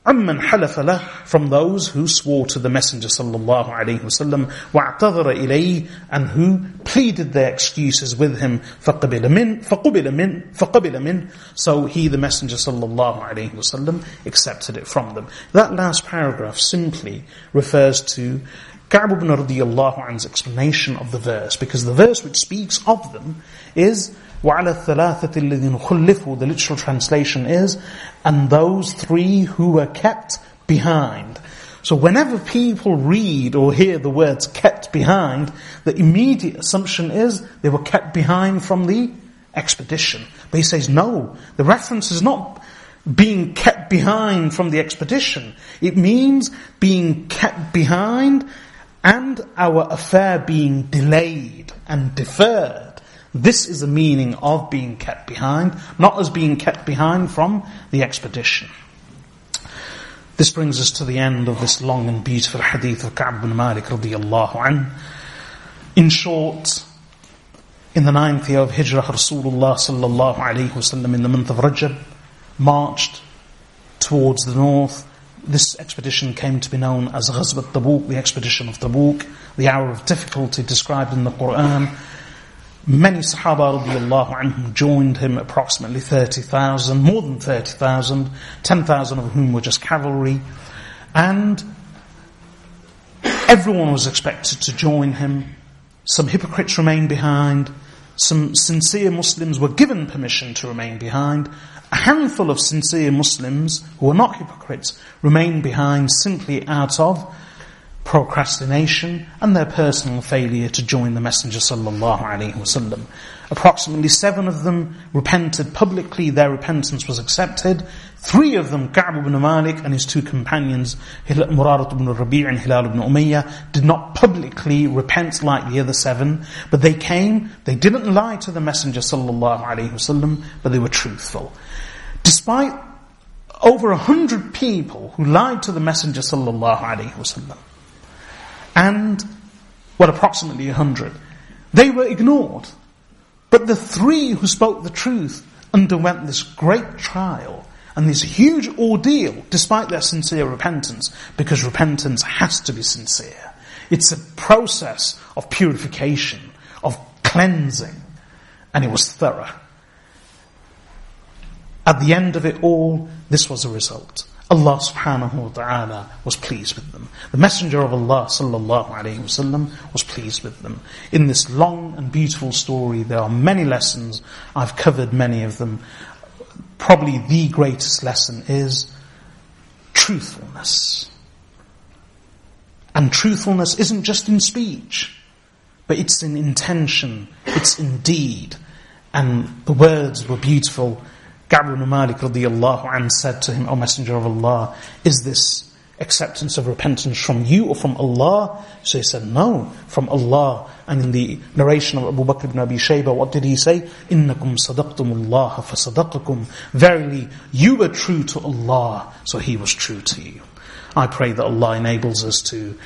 عمن حلف له from those who swore to the Messenger sallallahu alaihi wasallam واعتذر إليه and who pleaded their excuses with him فقبل من فقبل من فقبل من so he the Messenger sallallahu alaihi wasallam accepted it from them. That last paragraph simply refers to Ka'b ibn radiyallahu anhu's explanation of the verse because the verse which speaks of them is وَعَلَى الثَّلَاثَةِ الَّذِينَ خُلِّفُوا The literal translation is, and those three who were kept behind. So whenever people read or hear the words kept behind, the immediate assumption is they were kept behind from the expedition. But he says no, the reference is not being kept behind from the expedition. It means being kept behind and our affair being delayed and deferred. This is the meaning of being kept behind, not as being kept behind from the expedition. This brings us to the end of this long and beautiful hadith of Ka'b bin Malik radiallahu. In short, in the ninth year of Hijrah, Rasulullah sallallahu alayhi wasallam in the month of Rajab marched towards the north. This expedition came to be known as Ghazwat Tabuk, the expedition of Tabuk, the hour of difficulty described in the Quran. Many Sahaba anhum joined him, approximately 30,000, more than 30,000, 10,000 of whom were just cavalry. And everyone was expected to join him. Some hypocrites remained behind. Some sincere Muslims were given permission to remain behind. A handful of sincere Muslims who are not hypocrites remained behind simply out of procrastination and their personal failure to join the Messenger sallallahu alaihi wasallam. Approximately seven of them repented publicly, their repentance was accepted. Three of them, Ka'b ibn Malik and his two companions, Murarat ibn Rabi' and Hilal ibn Umayyah, did not publicly repent like the other seven, but they came, they didn't lie to the Messenger sallallahu alaihi wasallam, but they were truthful. Despite over a hundred people who lied to the Messenger sallallahu alaihi wasallam, and, well, approximately a hundred. They were ignored. But the three who spoke the truth underwent this great trial and this huge ordeal despite their sincere repentance, because repentance has to be sincere. It's a process of purification, of cleansing, and it was thorough. At the end of it all, this was the result. Allah subhanahu wa ta'ala was pleased with them. The Messenger of Allah sallallahu alayhi wasallam was pleased with them. In this long and beautiful story, there are many lessons. I've covered many of them. Probably the greatest lesson is truthfulness. And truthfulness isn't just in speech, but it's in intention, it's in deed. And the words were beautiful Ka'b ibn Malik radiallahu anh said to him, O Messenger of Allah, is this acceptance of repentance from you or from Allah? So he said, no, from Allah. And in the narration of Abu Bakr ibn Abi Shayba, what did he say? إِنَّكُمْ صَدَقْتُمُ اللَّهَ فَصَدَقَكُمْ Verily, you were true to Allah, so He was true to you. I pray that Allah enables us to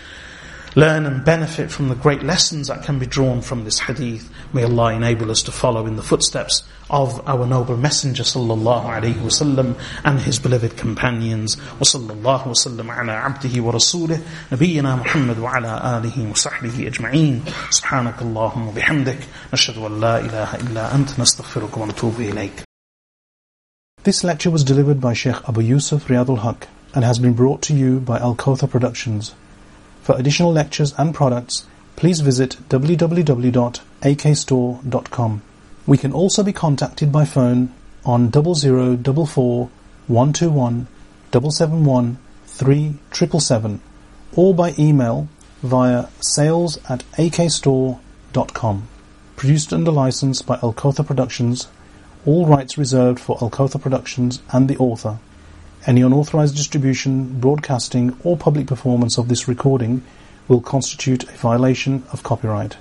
learn and benefit from the great lessons that can be drawn from this hadith. May Allah enable us to follow in the footsteps of our noble messenger sallallahu alaihi wasallam and his beloved companions. وصلى الله وسلم على عبده ورسوله نبينا محمد وعلى آله وصحبه أجمعين سبحانك اللهم وبحمدك نشهد أن لا إله إلا أنت نستغفرك ونتوب إليك This lecture was delivered by Sheikh Abu Yusuf Riyadul Haq and has been brought to you by Al Kawthar Productions. For additional lectures and products, please visit www.akstore.com. We can also be contacted by phone on 0044 121 771 3777 or by email via sales at akstore.com. Produced under license by Al Kawthar Productions, all rights reserved for Al Kawthar Productions and the author. Any unauthorized distribution, broadcasting, or public performance of this recording will constitute a violation of copyright.